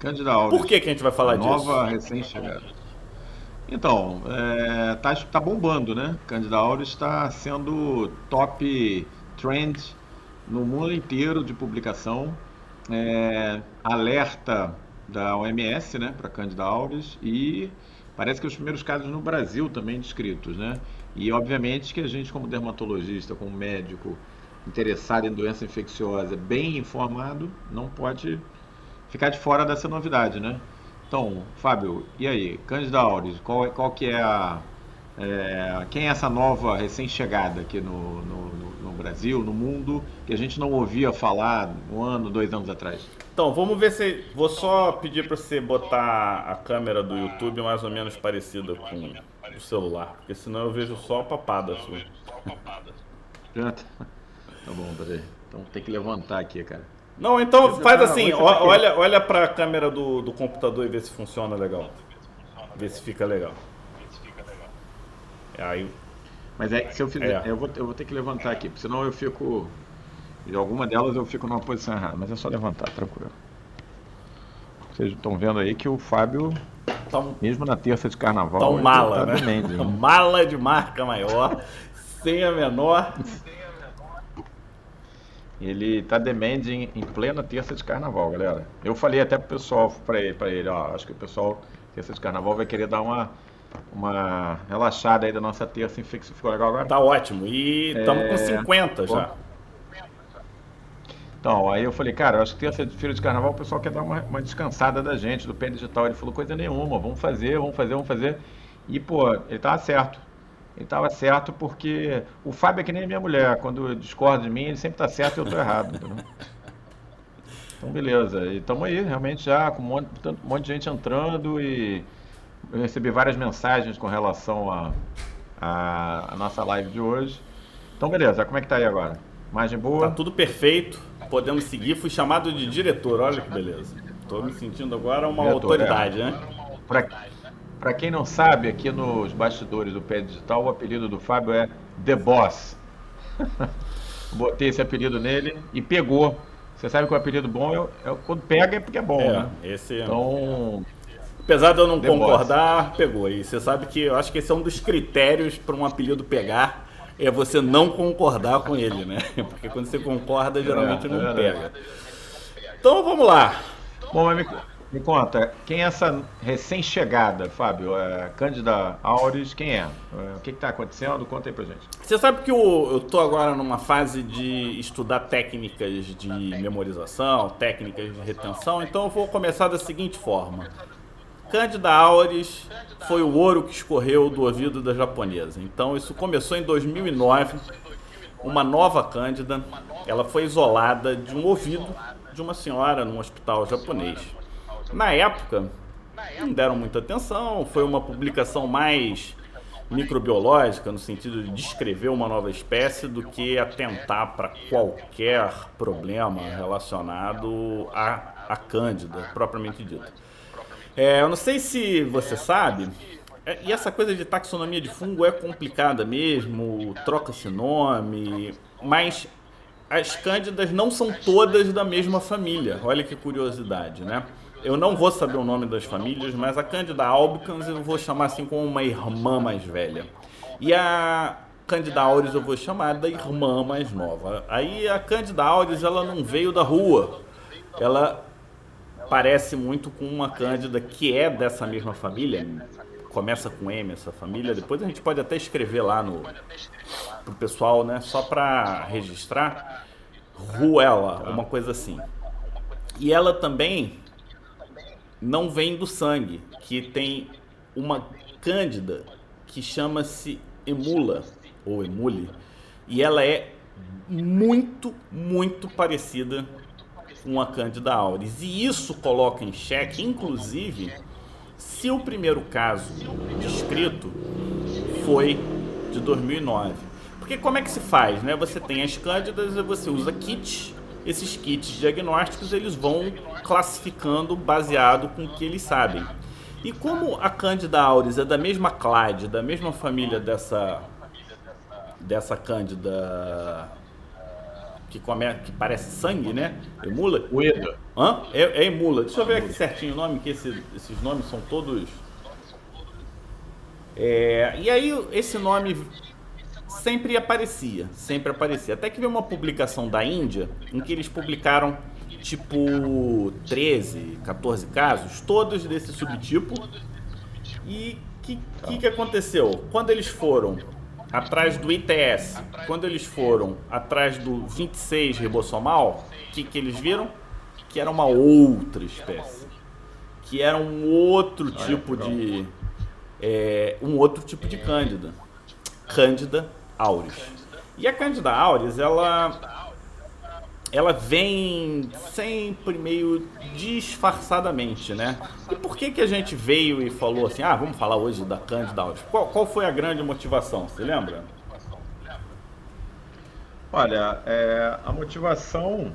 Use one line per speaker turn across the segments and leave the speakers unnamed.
Cândida Auris.
Por que, que a gente vai falar
nova
disso?
Nova recém-chegada. Então, é, tá, tá bombando, né? Cândida Auris está sendo top trend no mundo inteiro de publicação. É, alerta da OMS, né, para Cândida auris e parece que os primeiros casos no Brasil também descritos, né? E obviamente que a gente como dermatologista, como médico interessado em doença infecciosa, bem informado, não pode ficar de fora dessa novidade, né? Então, Fábio, e aí, Cândida auris, qual, qual que é a é, quem é essa nova recém-chegada aqui no, no, no, Brasil, no mundo, que a gente não ouvia falar um ano, dois anos atrás?
Então, vamos ver se. Vou só pedir para você botar a câmera do YouTube mais ou menos parecida com o celular, porque senão eu vejo só a papada sua.
Tá. Tá bom, peraí. Então tem que levantar aqui, cara.
Não, então faz tá, assim, olha, olha para a câmera do, do computador e vê se funciona legal. Vê se fica legal.
Aí, Mas é se eu fizer, é. eu, vou, eu vou ter que levantar aqui, porque senão eu fico. De alguma delas eu fico numa posição errada, mas é só levantar, tranquilo. Vocês estão vendo aí que o Fábio, tá um, mesmo na terça de carnaval,
tá um mala, tá né? né? mala de marca maior, sem a menor.
Ele tá demente em, em, plena terça de carnaval, galera. Eu falei até pro pessoal, para ele, pra ele, ó, acho que o pessoal, terça de carnaval, vai querer dar uma uma relaxada aí da nossa terça infecção. Ficou legal agora?
Tá ótimo. E estamos é... com 50 já.
Então, aí eu falei, cara, acho que terça-feira de carnaval o pessoal quer dar uma, uma, descansada da gente, do pé digital. Ele falou, coisa nenhuma, vamos fazer, vamos fazer, vamos fazer. E, pô, ele tava certo. Ele tava certo porque o Fábio é que nem a minha mulher. Quando discorda de mim, ele sempre tá certo e eu tô errado. Entendeu? Então, beleza. E estamos aí, realmente, já com um monte, um monte de gente entrando e eu recebi várias mensagens com relação a, a, a, nossa live de hoje. Então, beleza, como é que tá aí agora? Imagem boa?
Tá tudo perfeito, podemos seguir. Fui chamado de diretor, olha que beleza. Estou me sentindo agora uma diretor, autoridade, é. né?
Para quem não sabe, aqui nos bastidores do Pé Digital, o apelido do Fábio é The Boss. Botei esse apelido nele e pegou. Você sabe que o apelido bom é, é quando pega é porque é bom, é, né?
Esse é. Então, Apesar de eu não concordar, pegou. E você sabe que eu acho que esse é um dos critérios para um apelido pegar, é você não concordar com ele, né? Porque quando você concorda, geralmente é, não é pega. Então vamos lá.
Bom, mas me, me conta, quem é essa recém-chegada, Fábio? É, Cândida Aures, quem é? é o que está acontecendo? Conta aí pra gente.
Você sabe que eu, tô agora numa fase de estudar técnicas de memorização, técnicas de retenção, então eu vou começar da seguinte forma. Cândida Auris foi o ouro que escorreu do ouvido da japonesa. Então isso começou em 2009. Uma nova Cândida, ela foi isolada de um ouvido de uma senhora num hospital japonês. Na época, não deram muita atenção, foi uma publicação mais microbiológica, no sentido de descrever uma nova espécie, do que atentar para qualquer problema relacionado à, à cândida, propriamente dita. É, eu não sei se você sabe, é, e essa coisa de taxonomia de fungo é complicada mesmo, troca-se nome, mas as cândidas não são todas da mesma família. Olha que curiosidade, né? Eu não vou saber o nome das famílias, mas a Cândida albicans eu vou chamar assim como uma irmã mais velha. E a Cândida auris eu vou chamar da irmã mais nova. Aí a Cândida auris ela não veio da rua. Ela parece muito com uma Cândida que é dessa mesma família. Começa com M essa família. Depois a gente pode até escrever lá no pro pessoal, né? Só para registrar. Ruela, uma coisa assim. E ela também não vem do sangue, que tem uma cândida que chama-se emula ou emule, e ela é muito, muito parecida com a Cândida auris. E isso coloca em xeque, inclusive, se o primeiro caso descrito foi de 2009. Porque como é que se faz, né? Você tem as cândidas e você usa kits. Esses kits diagnósticos eles vão classificando baseado com o que eles sabem. E como a Cândida auris é da mesma clade, da mesma família dessa dessa Cândida que, come, que parece sangue, né? Emula?
Ueda.
Hã? É, é emula. Deixa eu ver aqui certinho o nome, que esse, esses nomes são todos. É, e aí esse nome sempre aparecia, sempre aparecia. Até que veio uma publicação da Índia em que eles publicaram tipo 13, 14 casos, todos desse subtipo. E o que, que, que aconteceu? Quando eles foram atrás do ITS, quando eles foram atrás do 26 ribossomal, o que, que eles viram? Que era uma outra espécie. Que era um outro tipo de. É, um outro tipo de cândida. Cândida auris. E a Cândida auris, ela ela vem sempre meio disfarçadamente, né? E por que que a gente veio e falou assim, ah, vamos falar hoje da Cândida auris? Qual, qual foi a grande motivação, você lembra?
Olha, é, a motivação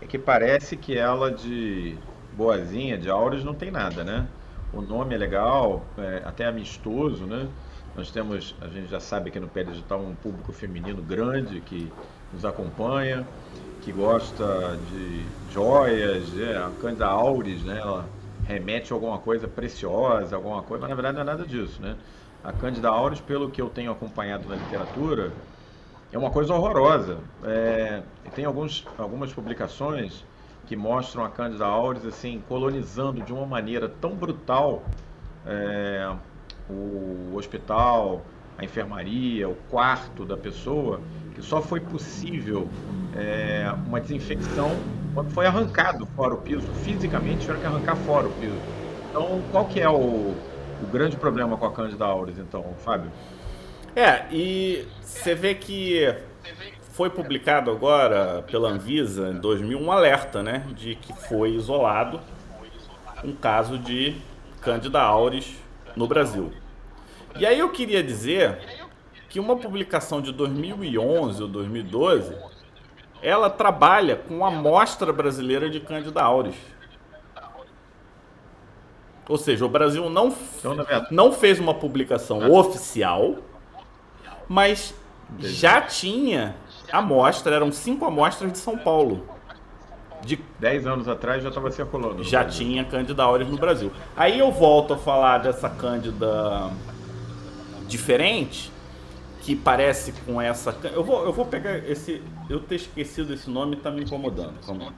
é que parece que ela de boazinha, de auris, não tem nada, né? O nome é legal, é até amistoso, né? Nós temos, a gente já sabe aqui no Pé Digital, um público feminino grande que nos acompanha que gosta de joias, é, a Cândida Auris, né? Ela remete a alguma coisa preciosa, alguma coisa, mas na verdade não é nada disso, né? A Cândida Auris, pelo que eu tenho acompanhado na literatura, é uma coisa horrorosa. É, tem alguns, algumas publicações que mostram a Cândida Auris assim colonizando de uma maneira tão brutal é, o hospital, a enfermaria, o quarto da pessoa, que só foi possível é, uma desinfecção quando foi arrancado fora o piso. Fisicamente tiveram que arrancar fora o piso. Então, qual que é o, o grande problema com a Candida auris, então, Fábio?
É, e você vê que foi publicado agora pela Anvisa em 2000 um alerta, né, de que foi isolado um caso de Candida auris no Brasil. E aí eu queria dizer que uma publicação de 2011 ou 2012, ela trabalha com a amostra brasileira de Candida auris. Ou seja, o Brasil não, então, não fez uma publicação oficial, mas já tinha amostra, eram cinco amostras de São Paulo.
De 10 anos atrás já estava circulando.
Já Brasil. tinha Candida auris no Brasil. Aí eu volto a falar dessa Cândida diferente, que parece com essa. Eu vou, eu vou pegar esse. Eu ter esquecido esse nome está me incomodando. Calma.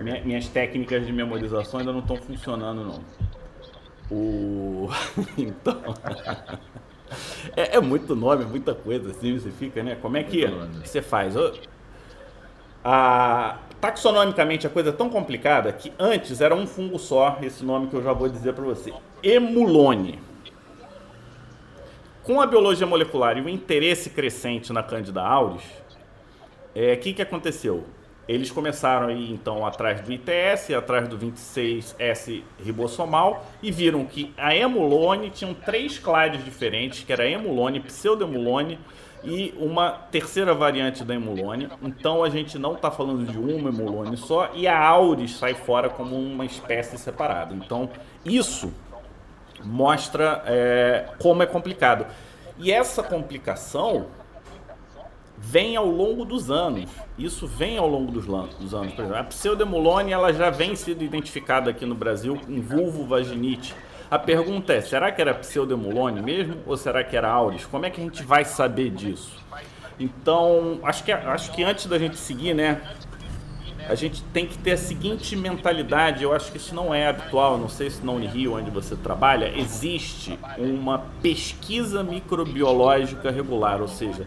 Minha, minhas técnicas de memorização ainda não estão funcionando, não. O. então. é, é, muito nome, muita coisa assim, você fica, né? Como é que você faz? A, taxonomicamente a coisa é tão complicada que antes era um fungo só, esse nome que eu já vou dizer para você. Emulone com a biologia molecular e o interesse crescente na Candida auris, o é, que, que aconteceu? Eles começaram aí então atrás do ITS, atrás do 26S ribossomal e viram que a emulone tinham três clades diferentes, que era emulone, pseudoemulone e uma terceira variante da emulone. Então a gente não está falando de uma emulone só e a auris sai fora como uma espécie separada. Então isso mostra é, como é complicado. E essa complicação vem ao longo dos anos. Isso vem ao longo dos, dos anos. Por exemplo, a pseudemulone ela já vem sendo identificada aqui no Brasil em vulvovaginite. A pergunta é, será que era pseudemulone mesmo ou será que era auris? Como é que a gente vai saber disso? Então, acho que, acho que antes da gente seguir, né, a gente tem que ter a seguinte mentalidade, eu acho que isso não é habitual, não sei se na Unirio, onde você trabalha, existe uma pesquisa microbiológica regular, ou seja,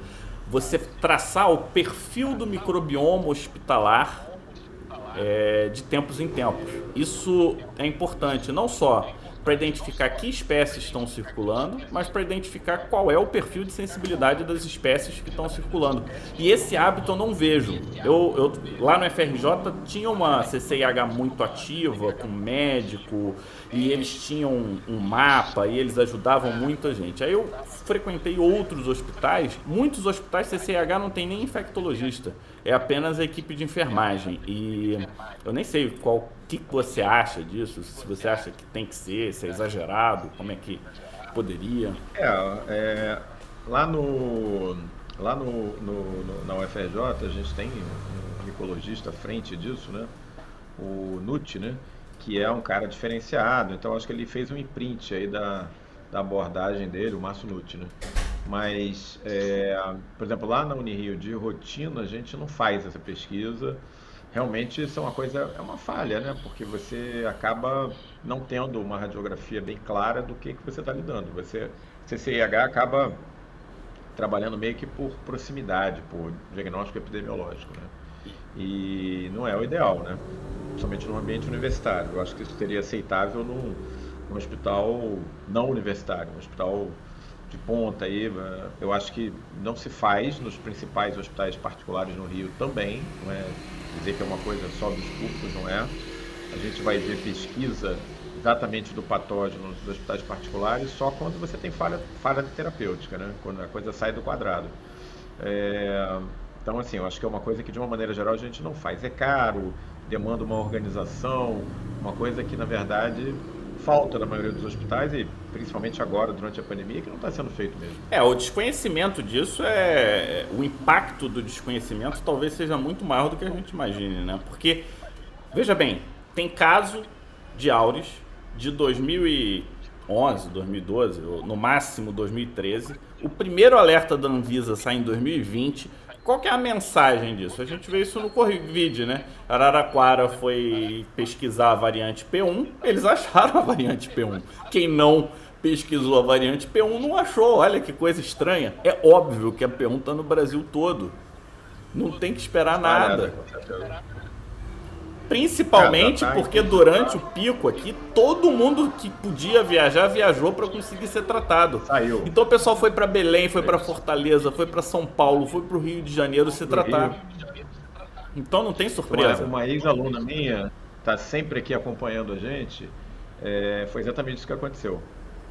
você traçar o perfil do microbioma hospitalar é, de tempos em tempos. Isso é importante, não só para identificar que espécies estão circulando, mas para identificar qual é o perfil de sensibilidade das espécies que estão circulando. E esse hábito eu não vejo. Eu, eu lá no FRJ tinha uma CCIH muito ativa, com médico, e eles tinham um, mapa e eles ajudavam muita gente. Aí eu frequentei outros hospitais, muitos hospitais CCIH não tem nem infectologista, é apenas a equipe de enfermagem. E eu nem sei qual que você acha disso? Se você acha que tem que ser, se é exagerado, como é que poderia?
É, é lá no lá no, no, no, na UFRJ a gente tem um micologista à frente disso, né? O Nutt, né? Que é um cara diferenciado, então acho que ele fez um imprint aí da, da abordagem dele, o Márcio Nutt, né? Mas, é, por exemplo, lá na Unirio de rotina a gente não faz essa pesquisa. Realmente isso é uma coisa, é uma falha, né? Porque você acaba não tendo uma radiografia bem clara do que, que você está lidando. Você, CCIH acaba trabalhando meio que por proximidade, por diagnóstico epidemiológico, né? E não é o ideal, né? Principalmente no ambiente universitário. Eu acho que isso seria aceitável num, num hospital não universitário, um hospital de ponta aí. Eh, eu acho que não se faz nos principais hospitais particulares no Rio também, não é dizer que é uma coisa só dos cursos, não é. A gente vai ver pesquisa exatamente do patógeno nos hospitais particulares só quando você tem falha, falha terapêutica, né? quando a coisa sai do quadrado. É, então, assim, eu acho que é uma coisa que, de uma maneira geral, a gente não faz. É caro, demanda uma organização, uma coisa que, na verdade, falta na maioria dos hospitais e principalmente agora, durante a pandemia, que não está sendo feito mesmo.
É, o desconhecimento disso é. O impacto do desconhecimento talvez seja muito maior do que a gente imagine, né? Porque, veja bem, tem caso de Auris de 2011, 2012, ou no máximo 2013. O primeiro alerta da Anvisa sai em 2020. Qual que é a mensagem disso? A gente vê isso no Covid, né? Araraquara foi pesquisar a variante P1, eles acharam a variante P1. Quem não pesquisou a variante P1 não achou. Olha que coisa estranha. É óbvio que a P1 está no Brasil todo. Não tem que esperar nada. Principalmente tá porque durante o pico aqui, todo mundo que podia viajar viajou para conseguir ser tratado. Saiu. Então o pessoal foi para Belém, foi para Fortaleza, foi para São Paulo, foi para o Rio de Janeiro se tratar. Então não tem surpresa.
Uma, uma ex-aluna minha está sempre aqui acompanhando a gente. É, foi exatamente isso que aconteceu.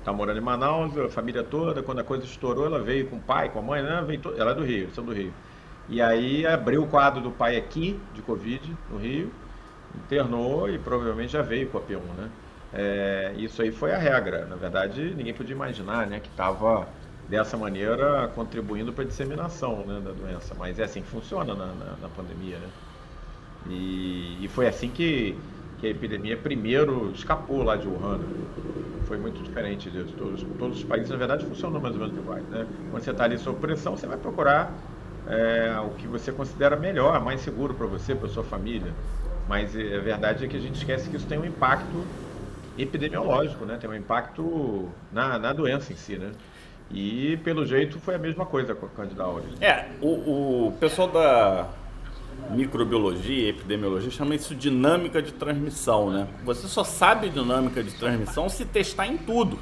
Tá morando em Manaus, a família toda. Quando a coisa estourou, ela veio com o pai, com a mãe, né? Veio to... Ela é do Rio, são do Rio. E aí abriu o quadro do pai aqui, de Covid, no Rio internou e provavelmente já veio com a P1, né? É, isso aí foi a regra. Na verdade, ninguém podia imaginar, né, que estava dessa maneira contribuindo para a disseminação né, da doença. Mas é assim que funciona na, na, na pandemia, né? E, e, foi assim que, que a epidemia primeiro escapou lá de Wuhan. Foi muito diferente disso. Todos, todos os países, na verdade, funcionam mais ou menos iguais. Né? Quando você está ali sob pressão, você vai procurar é, o que você considera melhor, mais seguro para você, para sua família. Mas é, a verdade é que a gente esquece que isso tem um impacto epidemiológico, né? Tem um impacto na, na doença em si, né? E pelo jeito foi a mesma coisa com a Candida auris.
É, o, o pessoal da microbiologia, epidemiologia chama isso dinâmica de transmissão, né? Você só sabe dinâmica de transmissão se testar em tudo.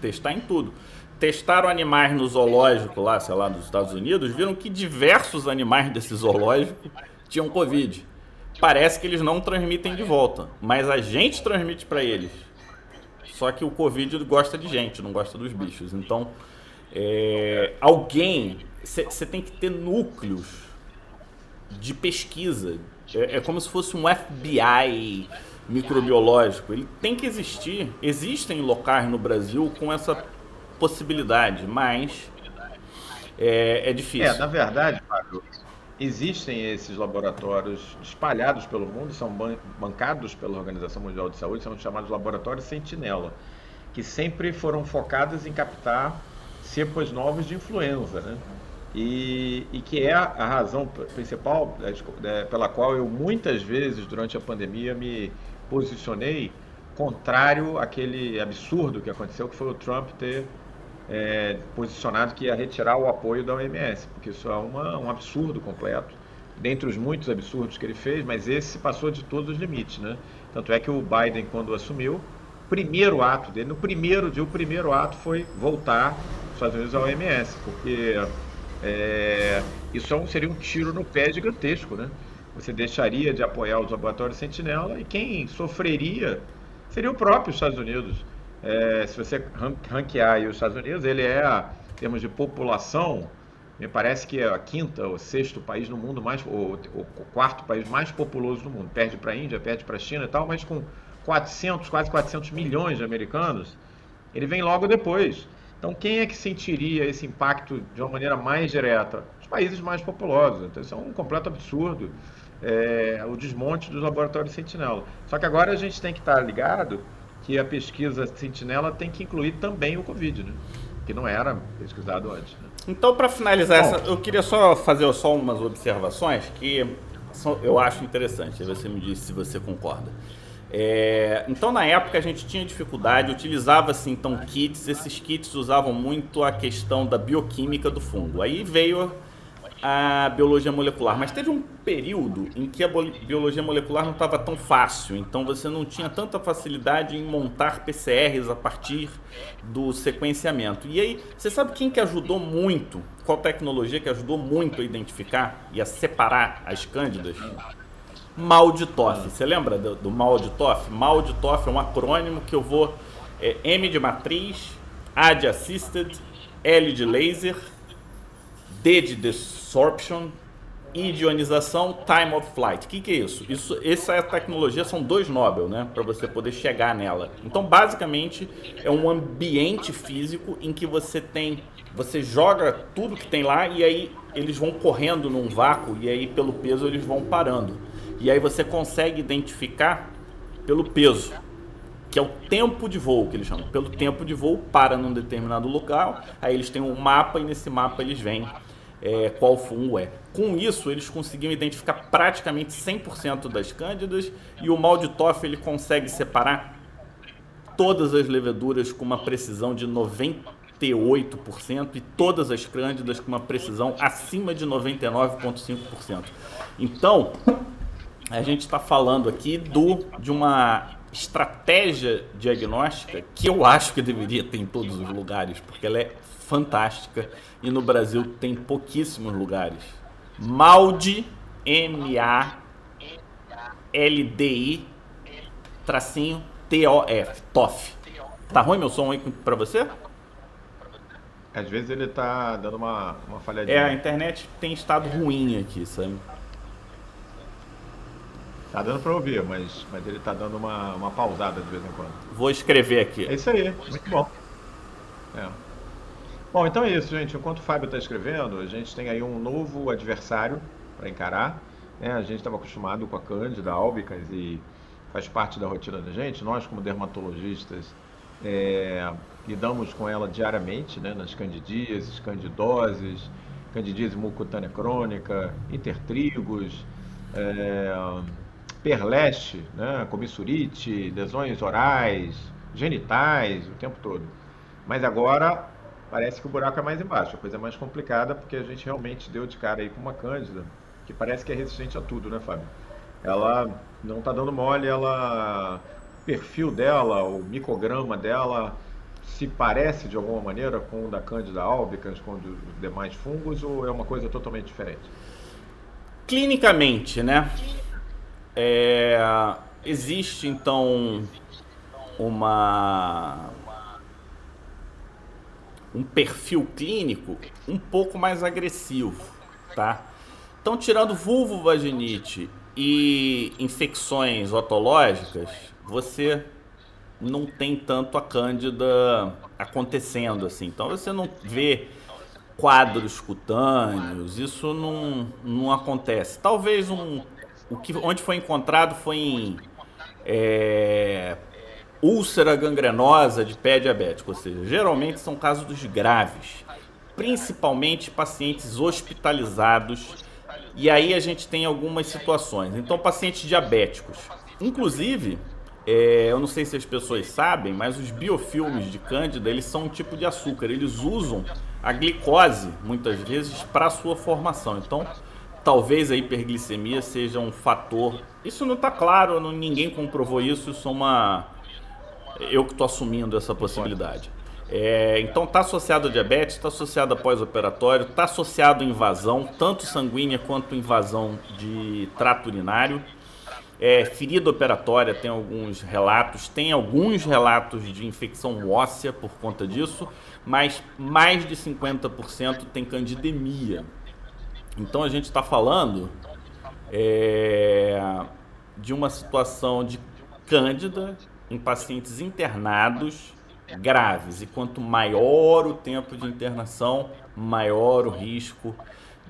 Testar em tudo. Testaram animais no zoológico lá, sei lá, nos Estados Unidos, viram que diversos animais desse zoológico tinham Covid parece que eles não transmitem de volta, mas a gente transmite para eles. Só que o Covid gosta de gente, não gosta dos bichos. Então, é, alguém, você tem que ter núcleos de pesquisa. É, é, como se fosse um FBI microbiológico. Ele tem que existir. Existem locais no Brasil com essa possibilidade, mas é, é difícil.
É, na verdade, Fábio, Existem esses laboratórios espalhados pelo mundo, são bancados pela Organização Mundial de Saúde, são chamados laboratórios Sentinela, que sempre foram focados em captar cepas novas de influenza, né? E, e que é a razão principal é, pela qual eu muitas vezes durante a pandemia me posicionei contrário àquele absurdo que aconteceu, que foi o Trump ter é, posicionado que ia retirar o apoio da OMS, porque isso é uma, um absurdo completo, dentre os muitos absurdos que ele fez, mas esse passou de todos os limites, né? Tanto é que o Biden, quando assumiu, primeiro ato dele, no primeiro dia, o primeiro ato foi voltar os Estados Unidos à OMS, porque é, isso é seria um tiro no pé gigantesco, né? Você deixaria de apoiar os laboratórios Sentinela e quem sofreria seria o próprio Estados Unidos. É, se você ranquear os Estados Unidos, ele é, em termos de população, me parece que é a quinta ou sexto país no mundo mais, ou o quarto país mais populoso do mundo. Perde para a Índia, perde para a China e tal, mas com 400, quase 400 milhões de americanos, ele vem logo depois. Então, quem é que sentiria esse impacto de uma maneira mais direta? Os países mais populosos. Então, isso é um completo absurdo. É, o desmonte dos laboratórios Sentinela. Só que agora a gente tem que estar ligado que a pesquisa Sentinela tem que incluir também o Covid, né? que não era pesquisado antes. Né?
Então, para finalizar, Bom, essa, eu queria só fazer só umas observações que são, eu acho interessantes. Você me disse se você concorda. É, então, na época, a gente tinha dificuldade, utilizava-se então kits, esses kits usavam muito a questão da bioquímica do fungo. Aí veio a biologia molecular, mas teve um período em que a biologia molecular não estava tão fácil, então você não tinha tanta facilidade em montar PCRs a partir do sequenciamento. E aí, você sabe quem que ajudou muito? Qual tecnologia que ajudou muito a identificar e a separar as cândidas? Malditoff. Você lembra do, do Malditoff? Malditoff é um acrônimo que eu vou é, M de matriz, A de assisted, L de laser, D de desorption, I de ionização, time of flight. O que, que é isso? isso? Essa é tecnologia são dois Nobel, né? Para você poder chegar nela. Então, basicamente, é um ambiente físico em que você tem. Você joga tudo que tem lá e aí eles vão correndo num vácuo e aí pelo peso eles vão parando. E aí você consegue identificar pelo peso que é o tempo de voo, que eles chamam. Pelo tempo de voo, para num determinado local, aí eles têm um mapa e nesse mapa eles veem é, qual fungo é. Com isso, eles conseguiam identificar praticamente 100% das cândidas e o mal de Toff ele consegue separar todas as leveduras com uma precisão de 98% e todas as cândidas com uma precisão acima de 99,5%. Então, a gente está falando aqui do, de uma estratégia diagnóstica que eu acho que deveria ter em todos os lugares, porque ela é fantástica e no Brasil tem pouquíssimos lugares. Maldi, M-A-L-D-I, tracinho T-O-F, TOF. Tá ruim meu som aí pra você?
Às vezes ele tá dando uma, uma falhadinha.
É, a internet tem estado ruim aqui, sabe?
Tá dando para ouvir, mas, mas ele tá dando uma, uma pausada de vez em quando.
Vou escrever aqui.
É isso aí, muito bom. É. Bom, então é isso, gente. Enquanto o Fábio está escrevendo, a gente tem aí um novo adversário para encarar. Né? A gente estava acostumado com a Cândida albicans e faz parte da rotina da gente. Nós, como dermatologistas, é, lidamos com ela diariamente, né? nas candidíases, candidoses, candidíase mucutânea crônica, intertrigos, é, perleste, né, comissurite, lesões orais, genitais, o tempo todo. Mas agora parece que o buraco é mais embaixo, a coisa é mais complicada porque a gente realmente deu de cara aí com uma cândida que parece que é resistente a tudo, né, Fábio? Ela não está dando mole, ela o perfil dela, o micograma dela se parece de alguma maneira com o da Cândida albicans, com os demais fungos ou é uma coisa totalmente diferente?
Clinicamente, né? É, existe então uma um perfil clínico um pouco mais agressivo, tá? Então, tirando vulvovaginite e infecções otológicas, você não tem tanto a cândida acontecendo assim. Então, você não vê quadros cutâneos, isso não, não acontece. Talvez um o que, onde foi encontrado foi em é, úlcera gangrenosa de pé diabético, ou seja, geralmente são casos graves, principalmente pacientes hospitalizados. E aí a gente tem algumas situações. Então, pacientes diabéticos. Inclusive, é, eu não sei se as pessoas sabem, mas os biofilmes de Cândida, eles são um tipo de açúcar. Eles usam a glicose, muitas vezes, para sua formação. Então, talvez a hiperglicemia seja um fator. Isso não está claro, não, ninguém comprovou isso, isso é uma. Eu que estou assumindo essa possibilidade. É, então está associado a diabetes, está associado a pós-operatório, está associado a invasão, tanto sanguínea quanto invasão de trato urinário. É, ferida operatória tem alguns relatos, tem alguns relatos de infecção óssea por conta disso, mas mais de 50% tem candidemia. Então a gente está falando é, de uma situação de cândida em pacientes internados graves. E quanto maior o tempo de internação, maior o risco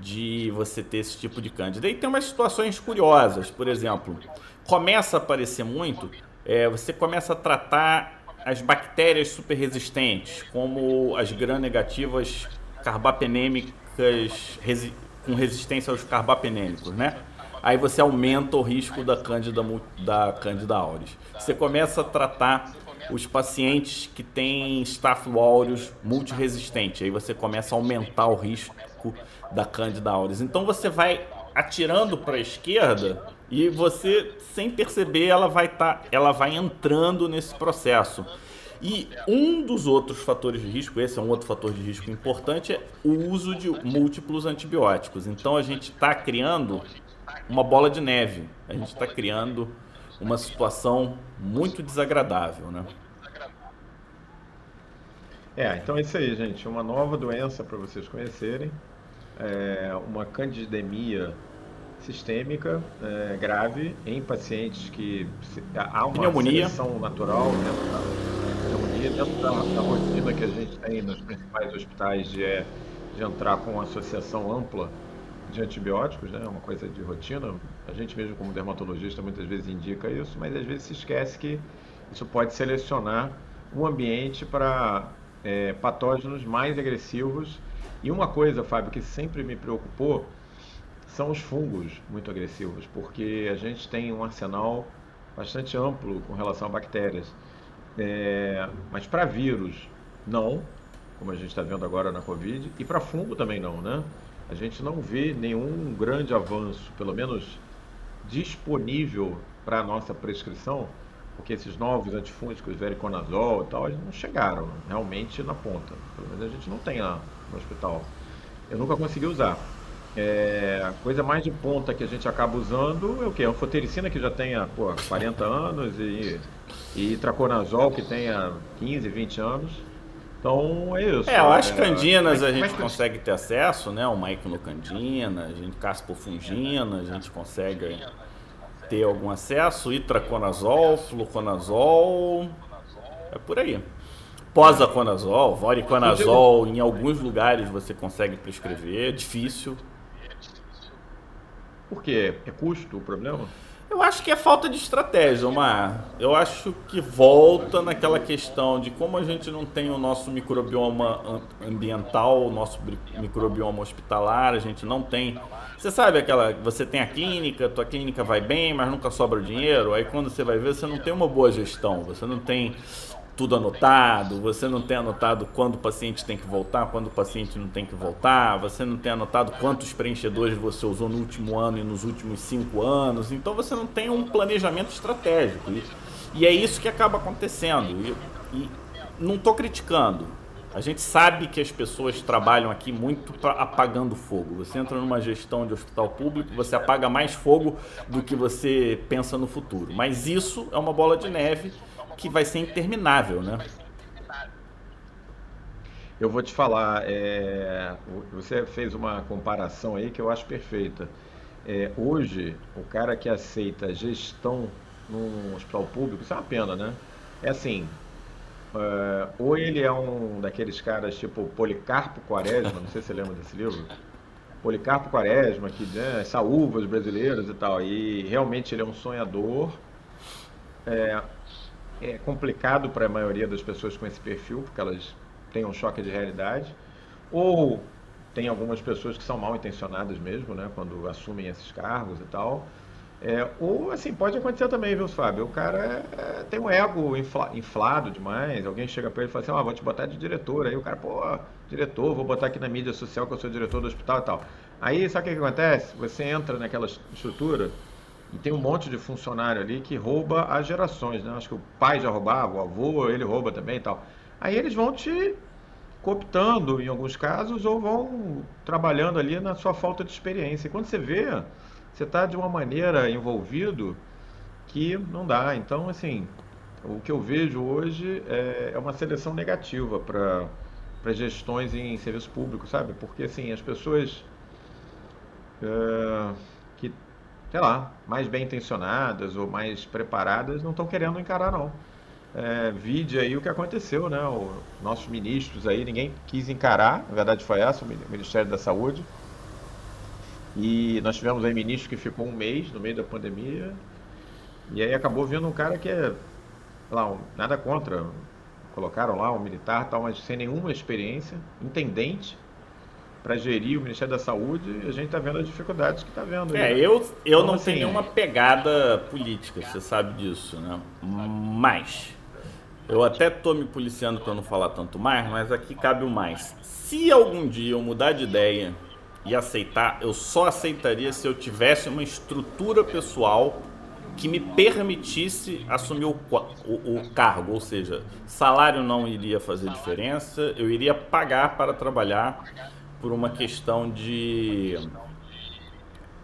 de você ter esse tipo de cândida. E tem umas situações curiosas, por exemplo, começa a aparecer muito, é, você começa a tratar as bactérias super resistentes, como as gram-negativas carbapenêmicas resi com resistência aos carbapenêmicos, né? Aí você aumenta o risco da Cândida, da Cândida auris. Você começa a tratar os pacientes que têm Staph aureus multiresistente. Aí você começa a aumentar o risco da Cândida auris. Então você vai atirando para a esquerda e você sem perceber ela vai tá, ela vai entrando nesse processo. E um dos outros fatores de risco, esse é um outro fator de risco importante, é o uso de múltiplos antibióticos. Então a gente está criando uma bola de neve. A gente está criando uma situação muito desagradável, né?
É, então é isso aí, gente. Uma nova doença para vocês conhecerem. É uma candidemia sistêmica é, grave em pacientes que há uma
Pneumonia.
seleção natural né? pneumonia dentro da, da rotina que a gente tem nos principais hospitais de, é, de entrar com uma associação ampla de antibióticos, né? uma coisa de rotina. A gente mesmo como dermatologista muitas vezes indica isso, mas às vezes se esquece que isso pode selecionar um ambiente para é, patógenos mais agressivos. E uma coisa, Fábio, que sempre me preocupou são os fungos muito agressivos, porque a gente tem um arsenal bastante amplo com relação a bactérias. É, mas para vírus, não, como a gente está vendo agora na Covid, e para fungo também não, né? A gente não vê nenhum grande avanço, pelo menos disponível para a nossa prescrição, porque esses novos antifúngicos, vericonazol e tal, eles não chegaram realmente na ponta. Pelo menos a gente não tem lá no hospital. Eu nunca consegui usar. É, a coisa mais de ponta que a gente acaba usando é o que? Anfotericina que já tem há pô, 40 anos e e traconazol que tenha 15, 20 anos. Então é isso.
É, eu acho que é, candinas é, a gente consegue ter acesso, né? O maiclocandina, a gente caspofungina, a gente consegue ter algum acesso, itraconazol, fluconazol, é por aí. Posaconazol, voriconazol, em alguns lugares você consegue prescrever, é difícil.
Por quê? É custo o problema?
Eu acho que é falta de estratégia, Omar. Eu acho que volta naquela questão de como a gente não tem o nosso microbioma ambiental, o nosso microbioma hospitalar, a gente não tem. Você sabe aquela. Você tem a clínica, tua clínica vai bem, mas nunca sobra dinheiro. Aí quando você vai ver, você não tem uma boa gestão, você não tem tudo anotado, você não tem anotado quando o paciente tem que voltar, quando o paciente não tem que voltar, você não tem anotado quantos preenchedores você usou no último ano e nos últimos cinco anos, então você não tem um planejamento estratégico. E, e é isso que acaba acontecendo. E, e não estou criticando. A gente sabe que as pessoas trabalham aqui muito apagando fogo. Você entra numa gestão de hospital público, você apaga mais fogo do que você pensa no futuro. Mas isso é uma bola de neve que vai ser interminável, né?
Eu vou te falar, é, você fez uma comparação aí que eu acho perfeita. É, hoje, o cara que aceita gestão num hospital público, isso é uma pena, né? É assim, é, ou ele é um daqueles caras tipo Policarpo Quaresma, não sei se você lembra desse livro. Policarpo Quaresma, que né, saúvas brasileiras e tal, e realmente ele é um sonhador. É, é complicado para a maioria das pessoas com esse perfil, porque elas têm um choque de realidade. Ou tem algumas pessoas que são mal intencionadas mesmo, né, quando assumem esses cargos e tal. É, ou assim, pode acontecer também, viu, Fábio? O cara é, é, tem um ego infla, inflado demais. Alguém chega para ele e fala assim: Ó, oh, vou te botar de diretor. Aí o cara, pô, diretor, vou botar aqui na mídia social que eu sou diretor do hospital e tal. Aí sabe o que, que acontece? Você entra naquela estrutura e tem um monte de funcionário ali que rouba as gerações, né? Acho que o pai já roubava, o avô, ele rouba também e tal. Aí eles vão te cooptando em alguns casos ou vão trabalhando ali na sua falta de experiência. E quando você vê, você está de uma maneira envolvido que não dá. Então, assim, o que eu vejo hoje é, é uma seleção negativa para gestões em serviço público, sabe? Porque assim as pessoas é, sei lá, mais bem intencionadas ou mais preparadas não estão querendo encarar não. é, vide aí o que aconteceu, né? Os nossos ministros aí, ninguém quis encarar, a verdade foi essa, o Ministério da Saúde. E nós tivemos aí ministro que ficou um mês no meio da pandemia. E aí acabou vindo um cara que é, lá, nada contra, colocaram lá um militar tal, mas sem nenhuma experiência, intendente, para gerir o Ministério da Saúde a gente está vendo as dificuldades que está vendo.
É, eu, eu então, não assim, tenho nenhuma pegada política, você sabe disso, né? Mas eu até tô me policiando para não falar tanto mais, mas aqui cabe o mais. Se algum dia eu mudar de ideia e aceitar, eu só aceitaria se eu tivesse uma estrutura pessoal que me permitisse assumir o, o, o, cargo, ou seja, salário não iria fazer diferença, eu iria pagar para trabalhar por uma questão de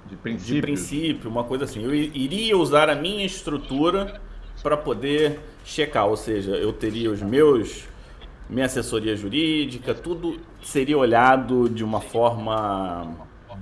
de princípio,
de princípio uma coisa assim. Eu iria usar a minha estrutura para poder checar, ou seja, eu teria os meus minha assessoria jurídica, tudo seria olhado de uma forma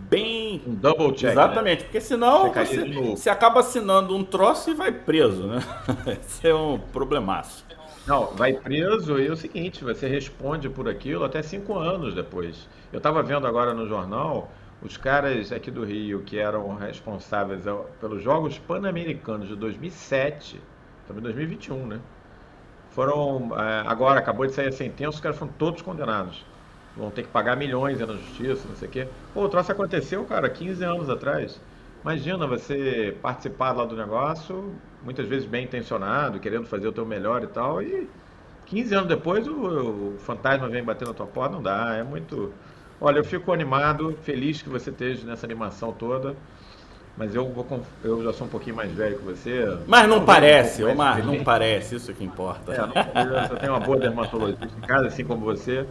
bem
um double check.
Exatamente, né? porque senão você, você acaba assinando um troço e vai preso, né? Esse é um problemaço.
Não, vai preso e é o seguinte, você responde por aquilo até cinco anos depois. Eu estava vendo agora no jornal os caras aqui do Rio que eram responsáveis pelos Jogos Pan-Americanos de 2007, estamos em 2021, né? Foram, é, agora acabou de sair a sentença, os caras foram todos condenados. Vão ter que pagar milhões na justiça, não sei o quê. Pô, o troço aconteceu, cara, 15 anos atrás. Imagina você participar lá do negócio, muitas vezes bem intencionado, querendo fazer o teu melhor e tal, e 15 anos depois o, o fantasma vem bater na tua porta, não dá, é muito. Olha, eu fico animado, feliz que você esteja nessa animação toda. Mas eu, vou, eu já sou um pouquinho mais velho que você.
Mas não parece, um Omar, não parece, isso que importa. É,
não, eu tenho uma boa dermatologista em casa, assim como você,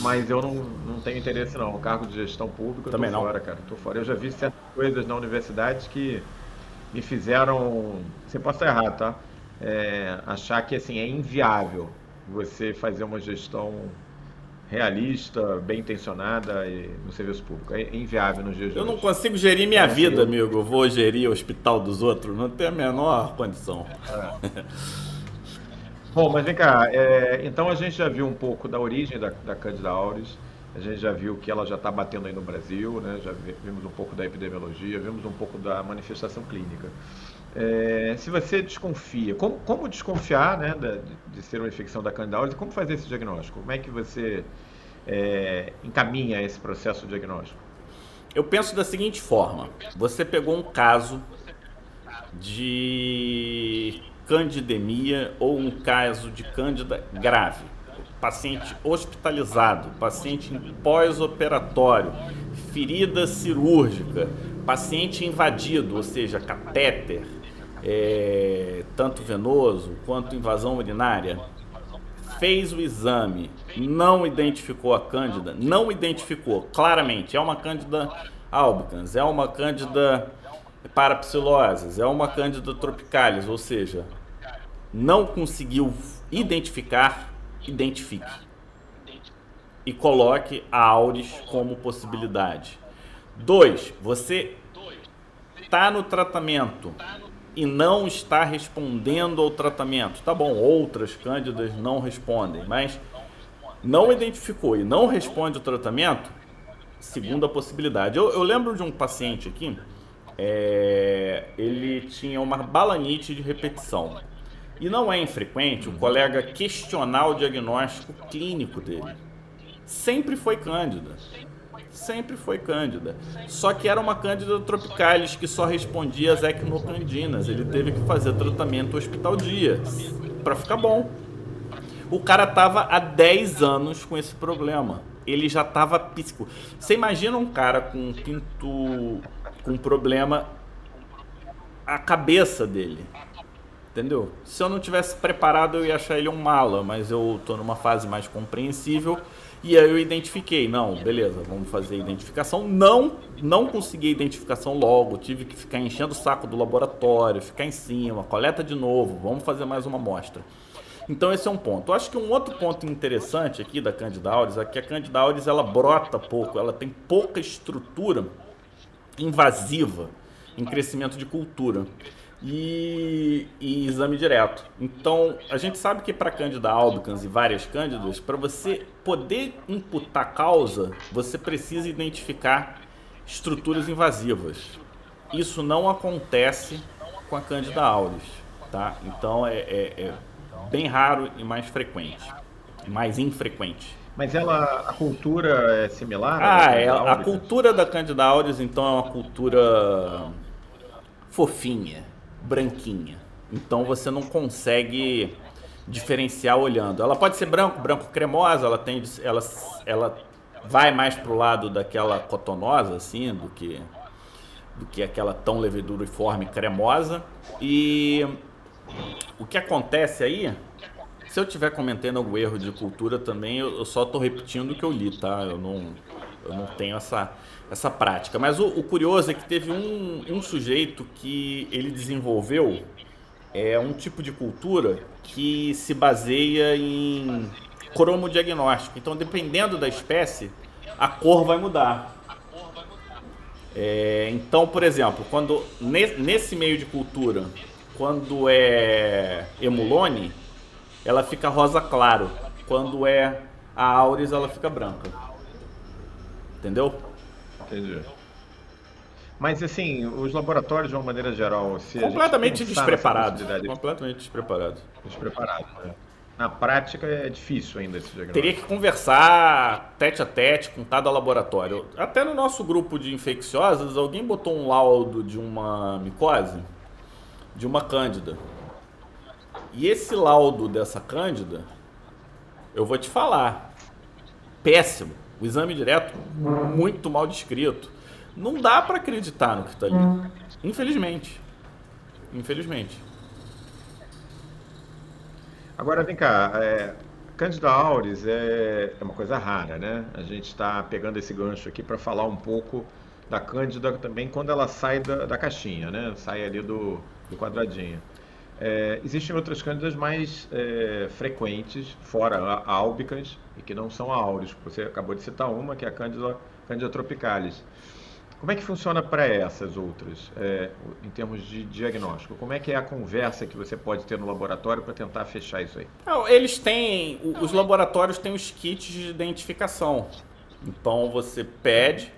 mas eu não, não tenho interesse não. O cargo de gestão pública, eu
Também
tô
não.
fora, cara. Tô fora. Eu já vi certas coisas na universidade que me fizeram. Você pode estar errado, tá? É, achar que assim, é inviável você fazer uma gestão realista, bem intencionada e no serviço público. É inviável nos dias de
Eu
hoje.
não consigo gerir minha é, vida, eu... amigo. Eu vou gerir o hospital dos outros. Não tem a menor condição. É.
Bom, mas vem cá. É, então a gente já viu um pouco da origem da, da Candida auris. A gente já viu que ela já está batendo aí no Brasil, né? já vimos um pouco da epidemiologia, vimos um pouco da manifestação clínica. É, se você desconfia, como, como desconfiar né, de, de, ser uma infecção da Candida e como fazer esse diagnóstico? Como é que você é, encaminha esse processo diagnóstico?
Eu penso da seguinte forma: você pegou um caso de candidemia ou um caso de cândida grave, paciente hospitalizado, paciente pós-operatório, ferida cirúrgica, paciente invadido, ou seja, catéter, é, tanto venoso quanto invasão urinária, fez o exame, não identificou a cândida, não identificou claramente, é uma cândida albicans, é uma cândida parapsiloses, é uma cândida tropicalis, ou seja, não conseguiu identificar, identifique. E coloque a auris como possibilidade. Dois, você está no tratamento e não está respondendo ao tratamento. Tá bom, outras cândidas não respondem, mas não identificou e não responde o tratamento, segunda possibilidade. Eu, eu lembro de um paciente aqui, é, ele tinha uma balanite de repetição. E não é infrequente o colega questionar o diagnóstico clínico dele. Sempre foi cândida sempre foi cândida. Só que era uma cândida tropicalis que só respondia às equinocandinas. Ele teve que fazer tratamento hospital dia para ficar bom. O cara tava há 10 anos com esse problema. Ele já tava psíquico. Você imagina um cara com pinto com problema a cabeça dele. Entendeu? Se eu não tivesse preparado, eu ia achar ele um mala, mas eu tô numa fase mais compreensível e aí eu identifiquei, não, beleza, vamos fazer identificação. Não, não consegui identificação logo, tive que ficar enchendo o saco do laboratório, ficar em cima, coleta de novo, vamos fazer mais uma amostra. Então esse é um ponto. Eu acho que um outro ponto interessante aqui da Candida auris é que a Candida auris ela brota pouco, ela tem pouca estrutura invasiva em crescimento de cultura. E, e exame direto. Então, a gente sabe que para Cândida albicans e várias cândidas, para você poder imputar causa, você precisa identificar estruturas invasivas. Isso não acontece com a Cândida auris, tá? Então, é, é, é bem raro e mais frequente, mais infrequente.
Mas ela, a cultura é similar?
Ah, é, a cultura da Candida auris, então, é uma cultura fofinha, branquinha. Então você não consegue diferenciar olhando. Ela pode ser branco, branco cremosa, ela tem ela, ela vai mais pro lado daquela cotonosa assim, do que do que aquela tão leveduriforme cremosa. E o que acontece aí, se eu estiver cometendo algum erro de cultura também, eu, eu só estou repetindo o que eu li, tá? Eu não, eu não tenho essa essa prática. Mas o, o curioso é que teve um, um sujeito que ele desenvolveu é um tipo de cultura que se baseia em cromodiagnóstico. Então, dependendo da espécie, a cor vai mudar. É, então, por exemplo, quando nesse meio de cultura, quando é emulone, ela fica rosa claro. Quando é a auris, ela fica branca. Entendeu?
Entendi. Mas assim, os laboratórios de uma maneira geral, se
completamente despreparados, completamente despreparados.
Despreparados. Né? Na prática é difícil ainda esse diagnóstico.
Teria que conversar tete a tete com cada laboratório. Até no nosso grupo de infecciosas, alguém botou um laudo de uma micose, de uma cândida. E esse laudo dessa cândida, eu vou te falar, péssimo. O exame direto, muito mal descrito. Não dá para acreditar no que está ali. Infelizmente. Infelizmente.
Agora vem cá, é, Candida auris é, é uma coisa rara, né? A gente está pegando esse gancho aqui para falar um pouco da Cândida também quando ela sai da, da caixinha, né? Sai ali do, do quadradinho. É, existem outras cândidas mais é, frequentes, fora álbicas, e que não são áureos. Você acabou de citar uma, que é a Cândida, Cândida tropicalis. Como é que funciona para essas outras, é, em termos de diagnóstico? Como é que é a conversa que você pode ter no laboratório para tentar fechar isso aí?
Não, eles têm, os laboratórios têm os kits de identificação. Então você pede,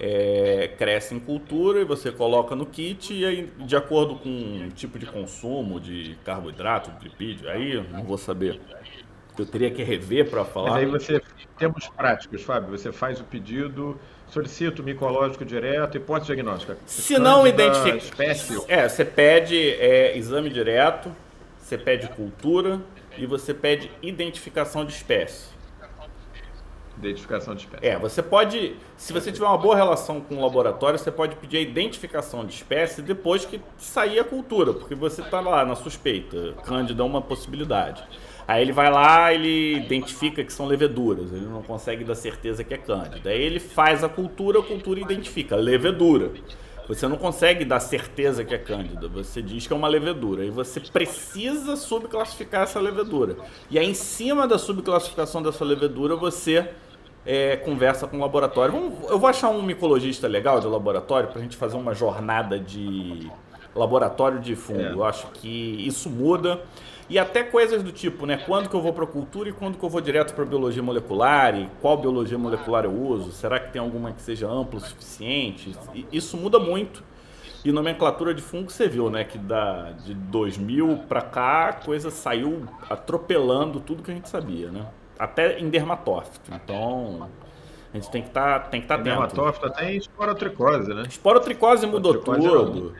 é, cresce em cultura e você coloca no kit e aí, de acordo com o tipo de consumo de carboidrato, de lipídio, aí não vou saber. Eu teria que rever para falar. Mas
aí você, termos práticos, Fábio, você faz o pedido, solicita o micológico direto, hipótese diagnóstica.
Se não identifica. Espécie. É, você pede é, exame direto, você pede cultura e você pede identificação de espécie.
Identificação de espécie.
É, você pode, se você tiver uma boa relação com o laboratório, você pode pedir a identificação de espécie depois que sair a cultura, porque você está lá na suspeita. Cândida é uma possibilidade. Aí ele vai lá, ele identifica que são leveduras, ele não consegue dar certeza que é cândida. Aí ele faz a cultura, a cultura identifica levedura. Você não consegue dar certeza que é cândida, você diz que é uma levedura. E você precisa subclassificar essa levedura. E aí, em cima da subclassificação dessa levedura, você é, conversa com o laboratório. Vamos, eu vou achar um micologista legal de laboratório para a gente fazer uma jornada de laboratório de fungo. É. Eu acho que isso muda. E até coisas do tipo, né? Quando que eu vou para cultura e quando que eu vou direto para biologia molecular e qual biologia molecular eu uso? Será que tem alguma que seja ampla o suficiente? Isso muda muito. E nomenclatura de fungo você viu, né? Que da, de 2000 para cá a coisa saiu atropelando tudo que a gente sabia, né? Até em dermatófito. Então, a gente tem que estar tá, tem que estar tá
dentro. Dermatófito até em esporotricose, né?
Esporotricose mudou tudo.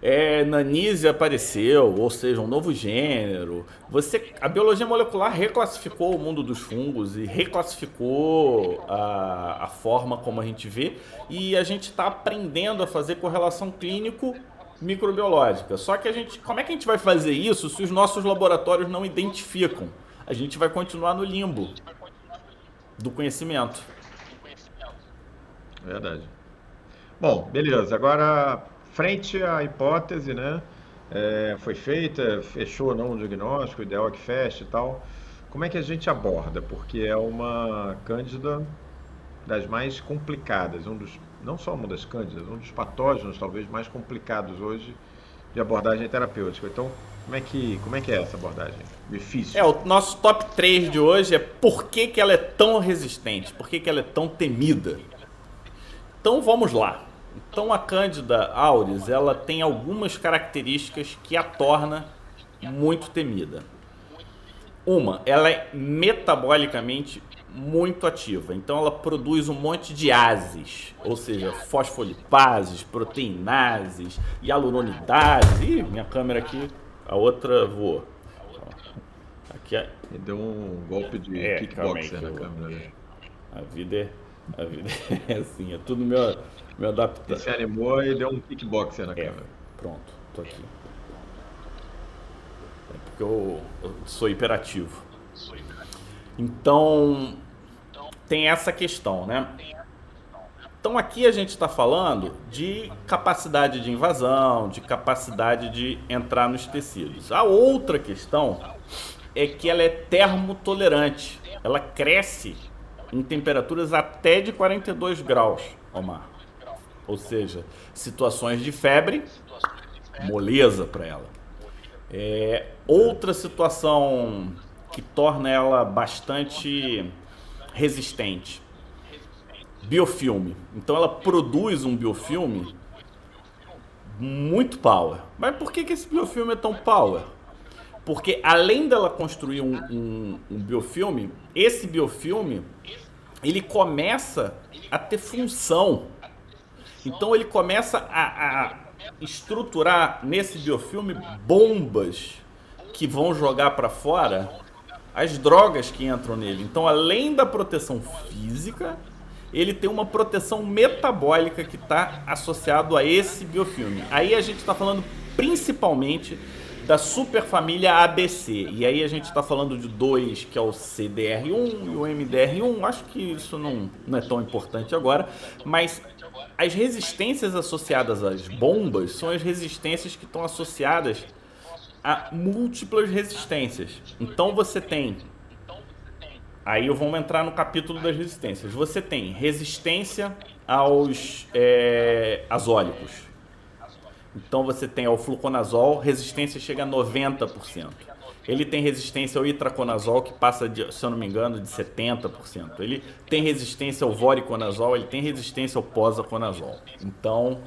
É, Nanise apareceu, ou seja, um novo gênero. Você, a biologia molecular reclassificou o mundo dos fungos e reclassificou a, a forma como a gente vê e a gente está aprendendo a fazer correlação clínico microbiológica. Só que a gente, como é que a gente vai fazer isso se os nossos laboratórios não identificam? A gente vai continuar no limbo do conhecimento.
Verdade. Bom, beleza. Agora, frente à hipótese, né? É, foi feita, fechou ou não o diagnóstico, o ideal é que feche e tal. Como é que a gente aborda? Porque é uma cândida das mais complicadas, um dos, não só uma das cândidas, um dos patógenos talvez mais complicados hoje de abordagem terapêutica. Então, como é que, como é, que é essa abordagem?
Difícil. É, o nosso top 3 de hoje é por que, que ela é tão resistente, por que, que ela é tão temida. Então vamos lá. Então a Cândida auris, ela tem algumas características que a torna muito temida. Uma, ela é metabolicamente muito ativa. Então ela produz um monte de ases, ou seja, fosfolipases, proteinases, hialuronidases. Ih, minha câmera aqui, a outra voou.
Aqui é... Me deu um golpe de é, kickboxer na câmera. Né?
A vida é, a vida é assim, é tudo meu, meu adaptado.
Se animou e deu um kickboxer na é, câmera.
Pronto, tô aqui. É porque eu, eu sou hiperativo. Então, tem essa questão, né? Então aqui a gente está falando de capacidade de invasão, de capacidade de entrar nos tecidos. A outra questão é que ela é termotolerante. Ela cresce em temperaturas até de 42 graus ao mar. Ou seja, situações de febre, moleza para ela. É, outra situação que torna ela bastante resistente. Biofilme. Então ela produz um biofilme muito power. Mas por que, que esse biofilme é tão power? Porque além dela construir um, um, um biofilme, esse biofilme ele começa a ter função. Então ele começa a, a estruturar nesse biofilme bombas que vão jogar para fora as drogas que entram nele. Então, além da proteção física, ele tem uma proteção metabólica que está associado a esse biofilme. Aí a gente está falando principalmente da superfamília ABC. E aí a gente está falando de dois, que é o CDR1 e o MDR1. Acho que isso não, não é tão importante agora, mas as resistências associadas às bombas são as resistências que estão associadas a múltiplas resistências. Então você tem. Aí vamos entrar no capítulo das resistências. Você tem resistência aos é, azólicos. Então você tem ao fluconazol, resistência chega a 90%. Ele tem resistência ao itraconazol, que passa, de, se eu não me engano, de 70%. Ele tem resistência ao voriconazol, ele tem resistência ao posaconazol. Então,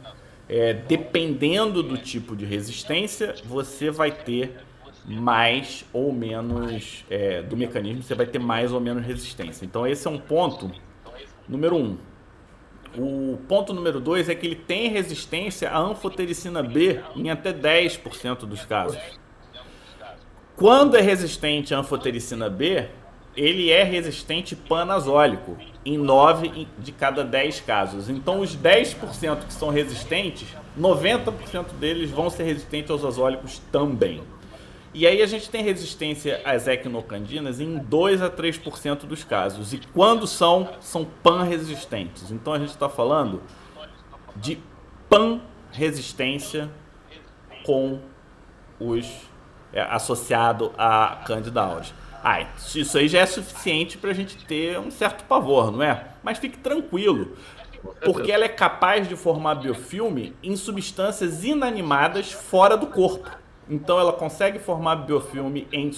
é, dependendo do tipo de resistência, você vai ter mais ou menos é, do mecanismo, você vai ter mais ou menos resistência. Então esse é um ponto número um. O ponto número dois é que ele tem resistência à anfotericina B em até 10% dos casos. Quando é resistente à anfotericina B, ele é resistente panazólico em 9 de cada 10 casos. Então, os 10% que são resistentes, 90% deles vão ser resistentes aos azólicos também. E aí a gente tem resistência às equinocandinas em 2 a 3% dos casos. E quando são, são pan-resistentes. Então a gente está falando de pan-resistência com os é, associado a Candida auris. Ah, isso aí já é suficiente para a gente ter um certo pavor, não é? Mas fique tranquilo, porque ela é capaz de formar biofilme em substâncias inanimadas fora do corpo. Então ela consegue formar biofilme em,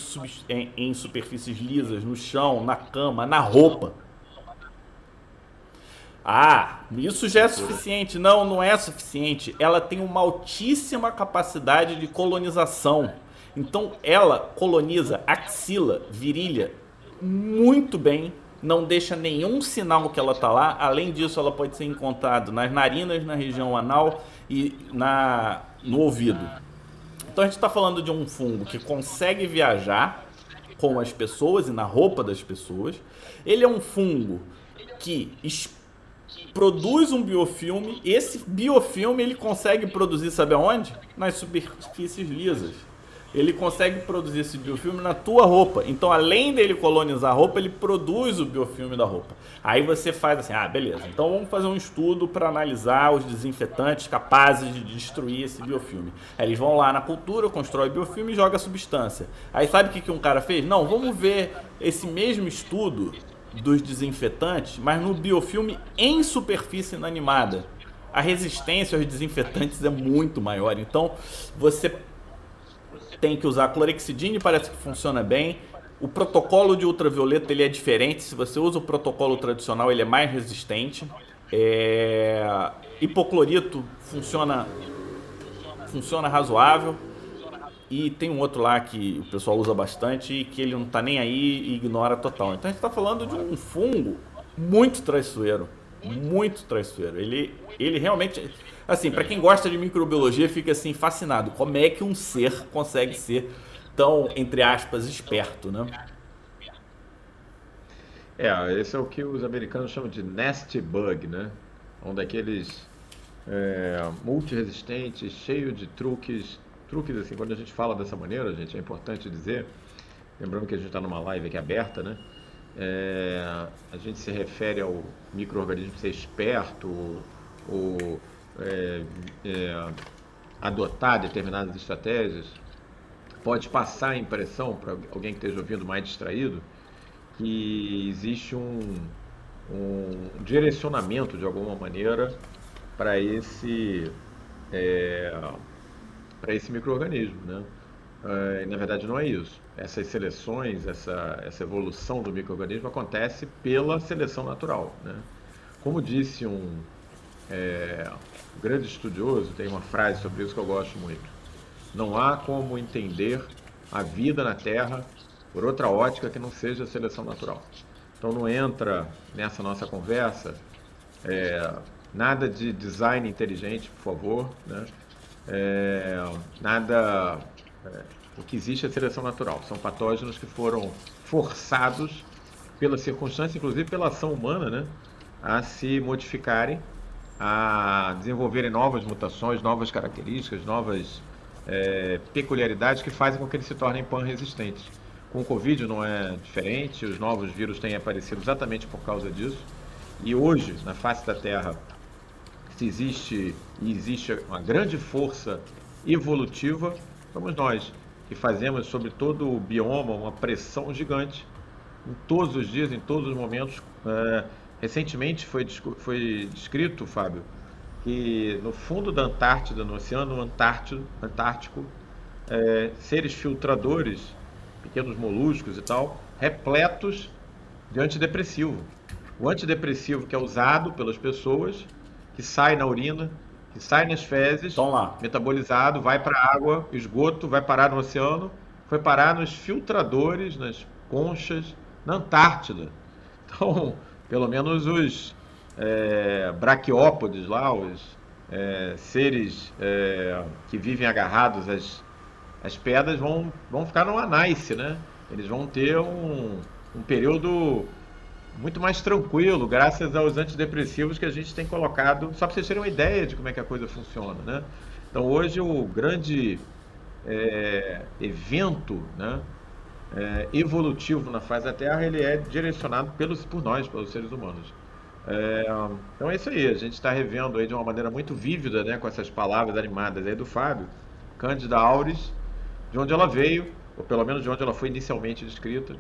em, em superfícies lisas, no chão, na cama, na roupa. Ah, isso já é suficiente. Não, não é suficiente. Ela tem uma altíssima capacidade de colonização. Então ela coloniza axila, virilha muito bem, não deixa nenhum sinal que ela está lá. Além disso, ela pode ser encontrada nas narinas, na região anal e na, no ouvido. Então a gente está falando de um fungo que consegue viajar com as pessoas e na roupa das pessoas. Ele é um fungo que produz um biofilme. Esse biofilme ele consegue produzir, sabe aonde? Nas superfícies lisas ele consegue produzir esse biofilme na tua roupa. Então, além dele colonizar a roupa, ele produz o biofilme da roupa. Aí você faz assim, ah, beleza. Então vamos fazer um estudo para analisar os desinfetantes capazes de destruir esse biofilme. Aí eles vão lá na cultura, constrói biofilme e joga a substância. Aí sabe o que, que um cara fez? Não, vamos ver esse mesmo estudo dos desinfetantes, mas no biofilme em superfície inanimada. a resistência aos desinfetantes é muito maior. Então, você tem que usar clorexidine, parece que funciona bem. O protocolo de ultravioleta ele é diferente. Se você usa o protocolo tradicional, ele é mais resistente. É... Hipoclorito funciona funciona razoável. E tem um outro lá que o pessoal usa bastante e que ele não está nem aí e ignora total. Então a gente está falando de um fungo muito traiçoeiro. Muito traiçoeiro. Ele, ele realmente. Assim, para quem gosta de microbiologia, fica assim fascinado. Como é que um ser consegue ser tão, entre aspas, esperto, né?
É, esse é o que os americanos chamam de nasty bug, né? Um daqueles é, multiresistentes, cheio de truques. Truques, assim, quando a gente fala dessa maneira, gente, é importante dizer, lembrando que a gente está numa live aqui aberta, né? É, a gente se refere ao microorganismo ser esperto ou, é, é, adotar determinadas estratégias, pode passar a impressão para alguém que esteja ouvindo mais distraído que existe um, um direcionamento de alguma maneira para esse é, para esse microorganismo, né? É, na verdade não é isso. Essas seleções, essa, essa evolução do microorganismo acontece pela seleção natural, né? Como disse um é, grande estudioso, tem uma frase sobre isso que eu gosto muito. Não há como entender a vida na Terra por outra ótica que não seja a seleção natural. Então não entra nessa nossa conversa é, nada de design inteligente, por favor, né? É, nada. É, o que existe é seleção natural. São patógenos que foram forçados pela circunstância, inclusive pela ação humana, né, a se modificarem, a desenvolverem novas mutações, novas características, novas é, peculiaridades que fazem com que eles se tornem pan-resistentes. Com o Covid não é diferente, os novos vírus têm aparecido exatamente por causa disso. E hoje, na face da Terra, se existe e existe uma grande força evolutiva, somos nós que fazemos sobre todo o bioma uma pressão gigante em todos os dias, em todos os momentos. É, recentemente foi, foi descrito, Fábio, que no fundo da Antártida, no Oceano Antártico, Antártico é, seres filtradores pequenos moluscos e tal, repletos de antidepressivo. O antidepressivo que é usado pelas pessoas, que sai na urina, que sai nas fezes, metabolizado, vai para a água, esgoto, vai parar no oceano, foi parar nos filtradores, nas conchas, na Antártida. Então, pelo menos os é, braquiópodes lá, os é, seres é, que vivem agarrados às as pedras vão, vão ficar no anice, né? Eles vão ter um, um período muito mais tranquilo, graças aos antidepressivos que a gente tem colocado, só para vocês terem uma ideia de como é que a coisa funciona, né? Então hoje o grande é, evento né, é, evolutivo na fase da Terra, ele é direcionado pelos, por nós, pelos seres humanos. É, então é isso aí, a gente está revendo aí de uma maneira muito vívida, né, com essas palavras animadas aí do Fábio, Cândida Auris, de onde ela veio, ou pelo menos de onde ela foi inicialmente descrita.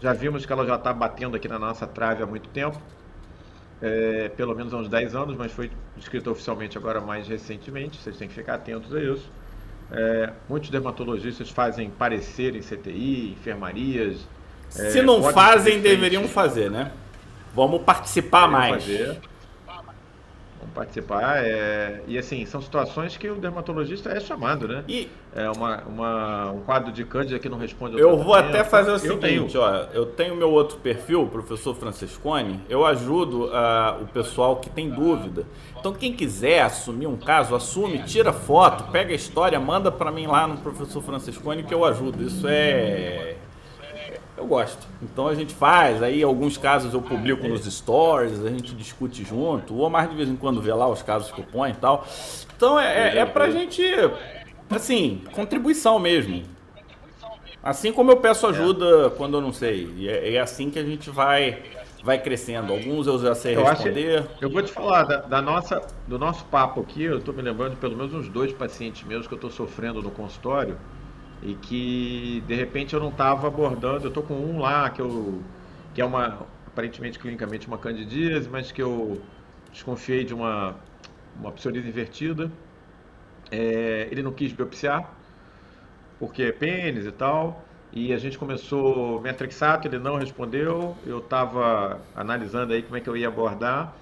Já vimos que ela já está batendo aqui na nossa trave há muito tempo, é, pelo menos há uns 10 anos, mas foi descrita oficialmente agora mais recentemente, vocês têm que ficar atentos a isso. É, muitos dermatologistas fazem parecer em CTI, enfermarias.
É, Se não fazem, deveriam fazer, né? Vamos participar mais. Fazer
participar. É... E assim, são situações que o dermatologista é chamado, né? E... É uma, uma, um quadro de cândida que não responde
ao Eu vou até fazer o eu seguinte, tenho. ó. Eu tenho meu outro perfil, professor Francescone. Eu ajudo uh, o pessoal que tem dúvida. Então, quem quiser assumir um caso, assume, tira foto, pega a história, manda para mim lá no professor Francescone que eu ajudo. Isso é eu gosto. Então a gente faz, aí alguns casos eu publico nos stories, a gente discute junto, ou mais de vez em quando vê lá os casos que eu ponho e tal. Então é, é, é pra gente, assim, contribuição mesmo. Assim como eu peço ajuda quando eu não sei. E é, é assim que a gente vai vai crescendo. Alguns eu já sei eu responder.
Acho, eu vou te falar da, da, nossa, do nosso papo aqui. Eu estou me lembrando de pelo menos uns dois pacientes meus que eu estou sofrendo no consultório e que de repente eu não estava abordando. Eu estou com um lá que eu que é uma aparentemente clinicamente uma candidíase, mas que eu desconfiei de uma uma psoríase invertida. É, ele não quis biopsiar, porque é pênis e tal. E a gente começou metrixato, ele não respondeu. Eu estava analisando aí como é que eu ia abordar.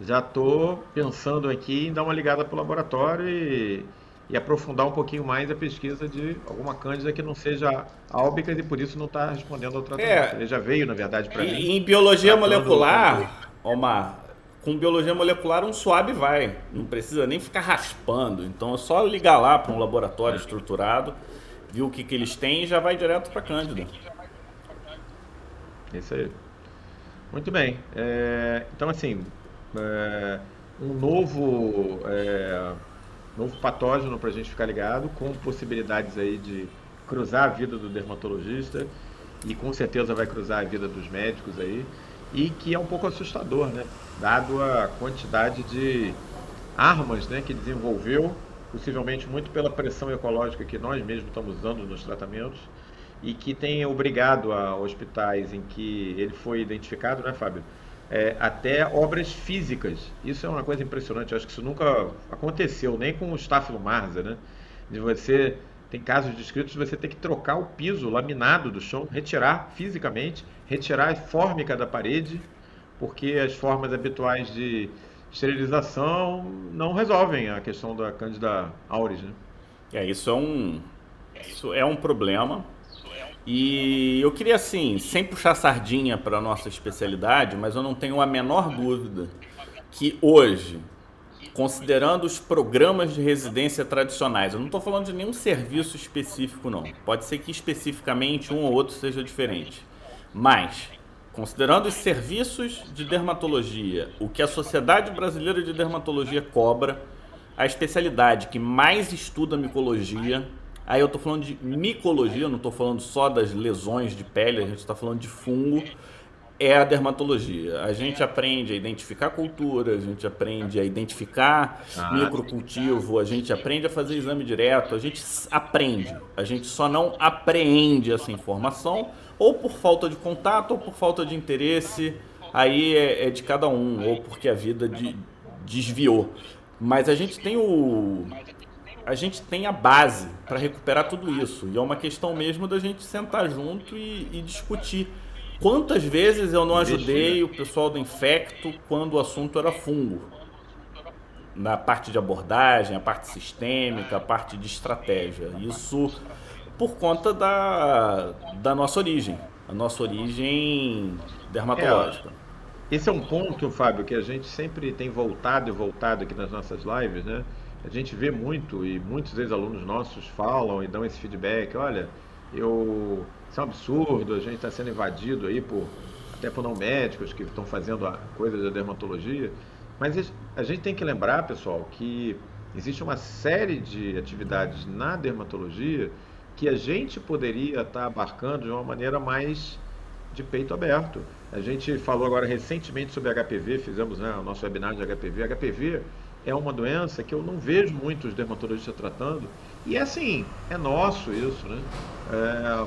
Já estou pensando aqui em dar uma ligada para o laboratório e, e, aprofundar um pouquinho mais a pesquisa de alguma cândida que não seja álbicas e por isso não está respondendo ao tratamento. É, ele já veio, na verdade, para mim.
Em biologia molecular, Omar, com biologia molecular um suave vai. Não precisa nem ficar raspando. Então é só ligar lá para um laboratório estruturado viu o que, que eles têm e já vai direto para Cândida.
Isso aí. Muito bem. É, então, assim, é, um novo, é, novo patógeno para a gente ficar ligado, com possibilidades aí de cruzar a vida do dermatologista e com certeza vai cruzar a vida dos médicos aí e que é um pouco assustador, né? Dado a quantidade de armas, né, que desenvolveu possivelmente muito pela pressão ecológica que nós mesmos estamos usando nos tratamentos e que tem obrigado a hospitais em que ele foi identificado, né, Fábio? É, até obras físicas. Isso é uma coisa impressionante. Eu acho que isso nunca aconteceu, nem com o Staphylo Marza, né? De você tem casos descritos de você ter que trocar o piso laminado do chão, retirar fisicamente, retirar a fórmica da parede, porque as formas habituais de esterilização não resolvem a questão da Candida auris, né?
É, isso é um, isso é um problema. E eu queria, assim, sem puxar sardinha para a nossa especialidade, mas eu não tenho a menor dúvida que hoje, considerando os programas de residência tradicionais, eu não estou falando de nenhum serviço específico, não. Pode ser que especificamente um ou outro seja diferente. Mas Considerando os serviços de dermatologia, o que a Sociedade Brasileira de Dermatologia cobra, a especialidade que mais estuda micologia, aí eu estou falando de micologia, não estou falando só das lesões de pele, a gente está falando de fungo, é a dermatologia. A gente aprende a identificar cultura, a gente aprende a identificar ah, microcultivo, a gente aprende a fazer exame direto, a gente aprende. A gente só não apreende essa informação ou por falta de contato ou por falta de interesse. Aí é, é de cada um, ou porque a vida de, desviou. Mas a gente tem o a gente tem a base para recuperar tudo isso. E é uma questão mesmo da gente sentar junto e, e discutir Quantas vezes eu não ajudei o pessoal do Infecto quando o assunto era fungo? Na parte de abordagem, a parte sistêmica, a parte de estratégia. Isso por conta da, da nossa origem, a nossa origem dermatológica.
É, esse é um ponto, Fábio, que a gente sempre tem voltado e voltado aqui nas nossas lives, né? A gente vê muito e muitos ex-alunos nossos falam e dão esse feedback. Olha, eu isso é um absurdo, a gente está sendo invadido aí por até por não médicos que estão fazendo a coisa da dermatologia. Mas a gente tem que lembrar, pessoal, que existe uma série de atividades na dermatologia que a gente poderia estar tá abarcando de uma maneira mais de peito aberto. A gente falou agora recentemente sobre HPV, fizemos né, o nosso webinar de HPV. HPV é uma doença que eu não vejo muitos dermatologistas tratando. E é assim, é nosso isso, né? É,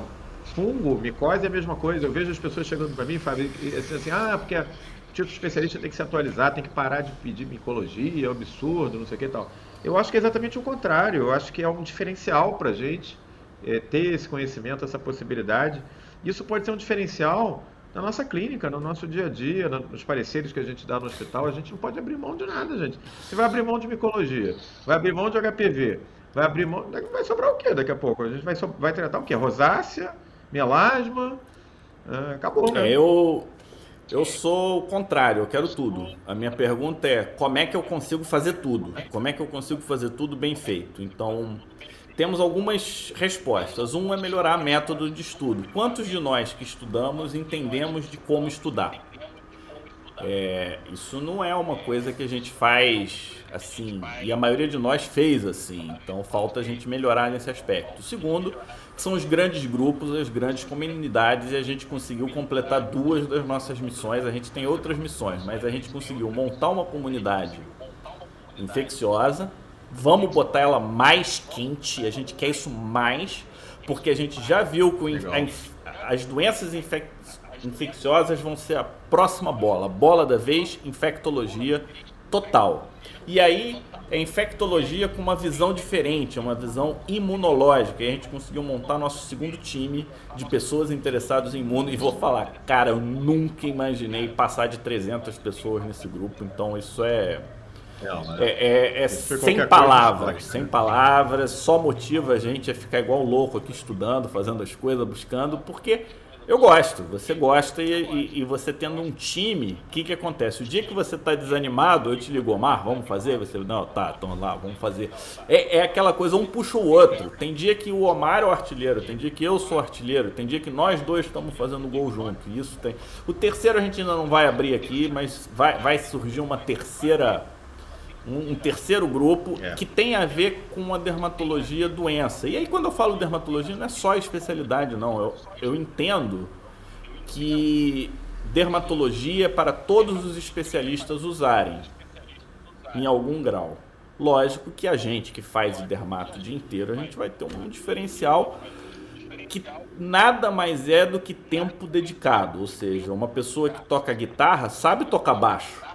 fungo, micose é a mesma coisa. Eu vejo as pessoas chegando para mim e assim, assim, ah, porque o título especialista tem que se atualizar, tem que parar de pedir micologia, é absurdo, não sei o que e tal. Eu acho que é exatamente o contrário. Eu acho que é um diferencial para a gente é, ter esse conhecimento, essa possibilidade. Isso pode ser um diferencial na nossa clínica, no nosso dia a dia, nos pareceres que a gente dá no hospital. A gente não pode abrir mão de nada, gente. Você vai abrir mão de micologia, vai abrir mão de HPV, vai abrir mão. Vai sobrar o quê daqui a pouco? A gente vai, so... vai tratar o quê? Rosácea melasma, é, acabou.
Né? Eu, eu sou o contrário, eu quero tudo. A minha pergunta é como é que eu consigo fazer tudo? Como é que eu consigo fazer tudo bem feito? Então, temos algumas respostas. Um é melhorar método de estudo. Quantos de nós que estudamos entendemos de como estudar? É, isso não é uma coisa que a gente faz assim, e a maioria de nós fez assim, então falta a gente melhorar nesse aspecto. O segundo são os grandes grupos, as grandes comunidades, e a gente conseguiu completar duas das nossas missões. A gente tem outras missões, mas a gente conseguiu montar uma comunidade infecciosa. Vamos botar ela mais quente, a gente quer isso mais, porque a gente já viu que as doenças infecciosas vão ser a próxima bola. Bola da vez, infectologia total. E aí é infectologia com uma visão diferente, uma visão imunológica. E a gente conseguiu montar nosso segundo time de pessoas interessadas em imuno. E vou falar, cara, eu nunca imaginei passar de 300 pessoas nesse grupo. Então isso é é, é, é sem palavras, sem palavras, só motiva a gente a ficar igual louco aqui estudando, fazendo as coisas, buscando, porque eu gosto, você gosta e, e, e você tendo um time, o que, que acontece? O dia que você está desanimado, eu te ligo, Omar, vamos fazer? Você, não, tá, então lá, vamos fazer. É, é aquela coisa, um puxa o outro. Tem dia que o Omar é o artilheiro, tem dia que eu sou artilheiro, tem dia que nós dois estamos fazendo gol junto. Isso tem. O terceiro a gente ainda não vai abrir aqui, mas vai, vai surgir uma terceira um, terceiro grupo é. que tem a ver com a dermatologia doença. E aí, quando eu falo dermatologia, não é só especialidade, não. Eu, eu entendo que dermatologia é para todos os especialistas usarem em algum grau. Lógico que a gente que faz dermato o dia inteiro, a gente vai ter um diferencial que nada mais é do que tempo dedicado. Ou seja, uma pessoa que toca guitarra sabe tocar baixo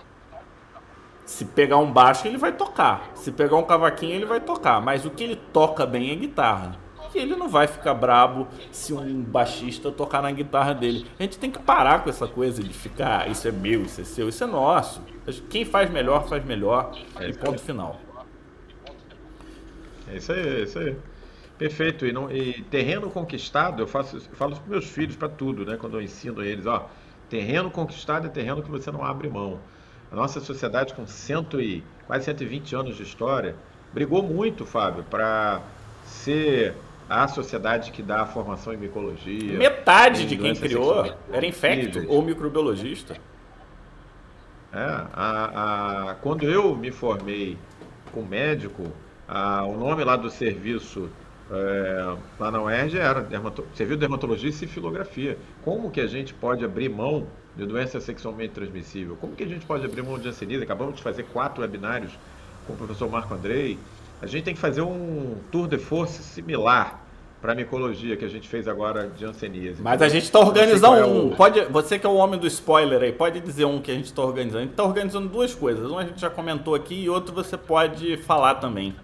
se pegar um baixo, ele vai tocar. Se pegar um cavaquinho, ele vai tocar. Mas o que ele toca bem é guitarra. E ele não vai ficar brabo se um baixista tocar na guitarra dele. A gente tem que parar com essa coisa de ficar, ah, isso é meu, isso é seu, isso é nosso. Quem faz melhor, faz melhor. É e ponto final.
É isso aí, é isso aí. Perfeito. E, não, e terreno conquistado, eu, faço, eu falo para meus filhos para tudo, né? Quando eu ensino eles, ó, terreno conquistado é terreno que você não abre mão. A nossa sociedade, com cento e, quase 120 anos de história, brigou muito, Fábio, para ser a sociedade que dá a formação em micologia.
Metade de quem criou era infecto ou microbiologista.
É, a, a, quando eu me formei como médico, a, o nome lá do serviço é, lá na UERJ era dermato, serviço de dermatologia e cifilografia. Como que a gente pode abrir mão de doença sexualmente transmissível. Como que a gente pode abrir mão de hanseníase? Acabamos de fazer quatro webinários com o professor Marco Andrei. A gente tem que fazer um tour de força similar para a micologia que a gente fez agora de hanseníase.
Mas a gente está organizando é um. Pode, você que é o homem do spoiler aí, pode dizer um que a gente está organizando. A gente está organizando duas coisas. Um a gente já comentou aqui e outro você pode falar também.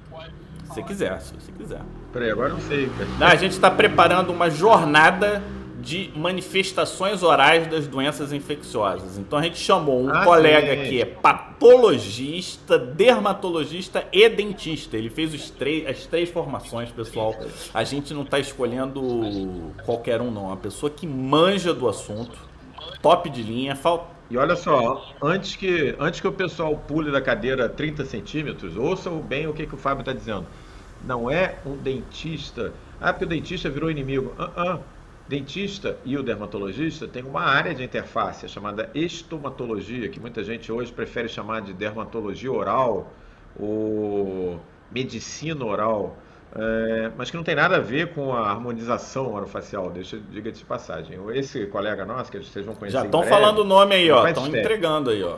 Se você quiser, se você quiser.
Peraí, agora não sei.
Não, a gente está preparando uma jornada de manifestações orais das doenças infecciosas. Então a gente chamou um ah, colega sim. que é patologista, dermatologista e dentista. Ele fez os três, as três formações, pessoal. A gente não está escolhendo qualquer um, não. Uma pessoa que manja do assunto, top de linha. Falta
e olha só, antes que, antes que o pessoal pule da cadeira 30 centímetros, ouçam bem o que, que o Fábio está dizendo. Não é um dentista. Ah, porque o dentista virou inimigo. Uh -uh dentista e o dermatologista têm uma área de interface chamada estomatologia, que muita gente hoje prefere chamar de dermatologia oral ou medicina oral, é, mas que não tem nada a ver com a harmonização orofacial, deixa diga de passagem. Esse colega nosso, que vocês vão conhecer
Já estão falando o nome aí, ó, estão entregando aí, ó.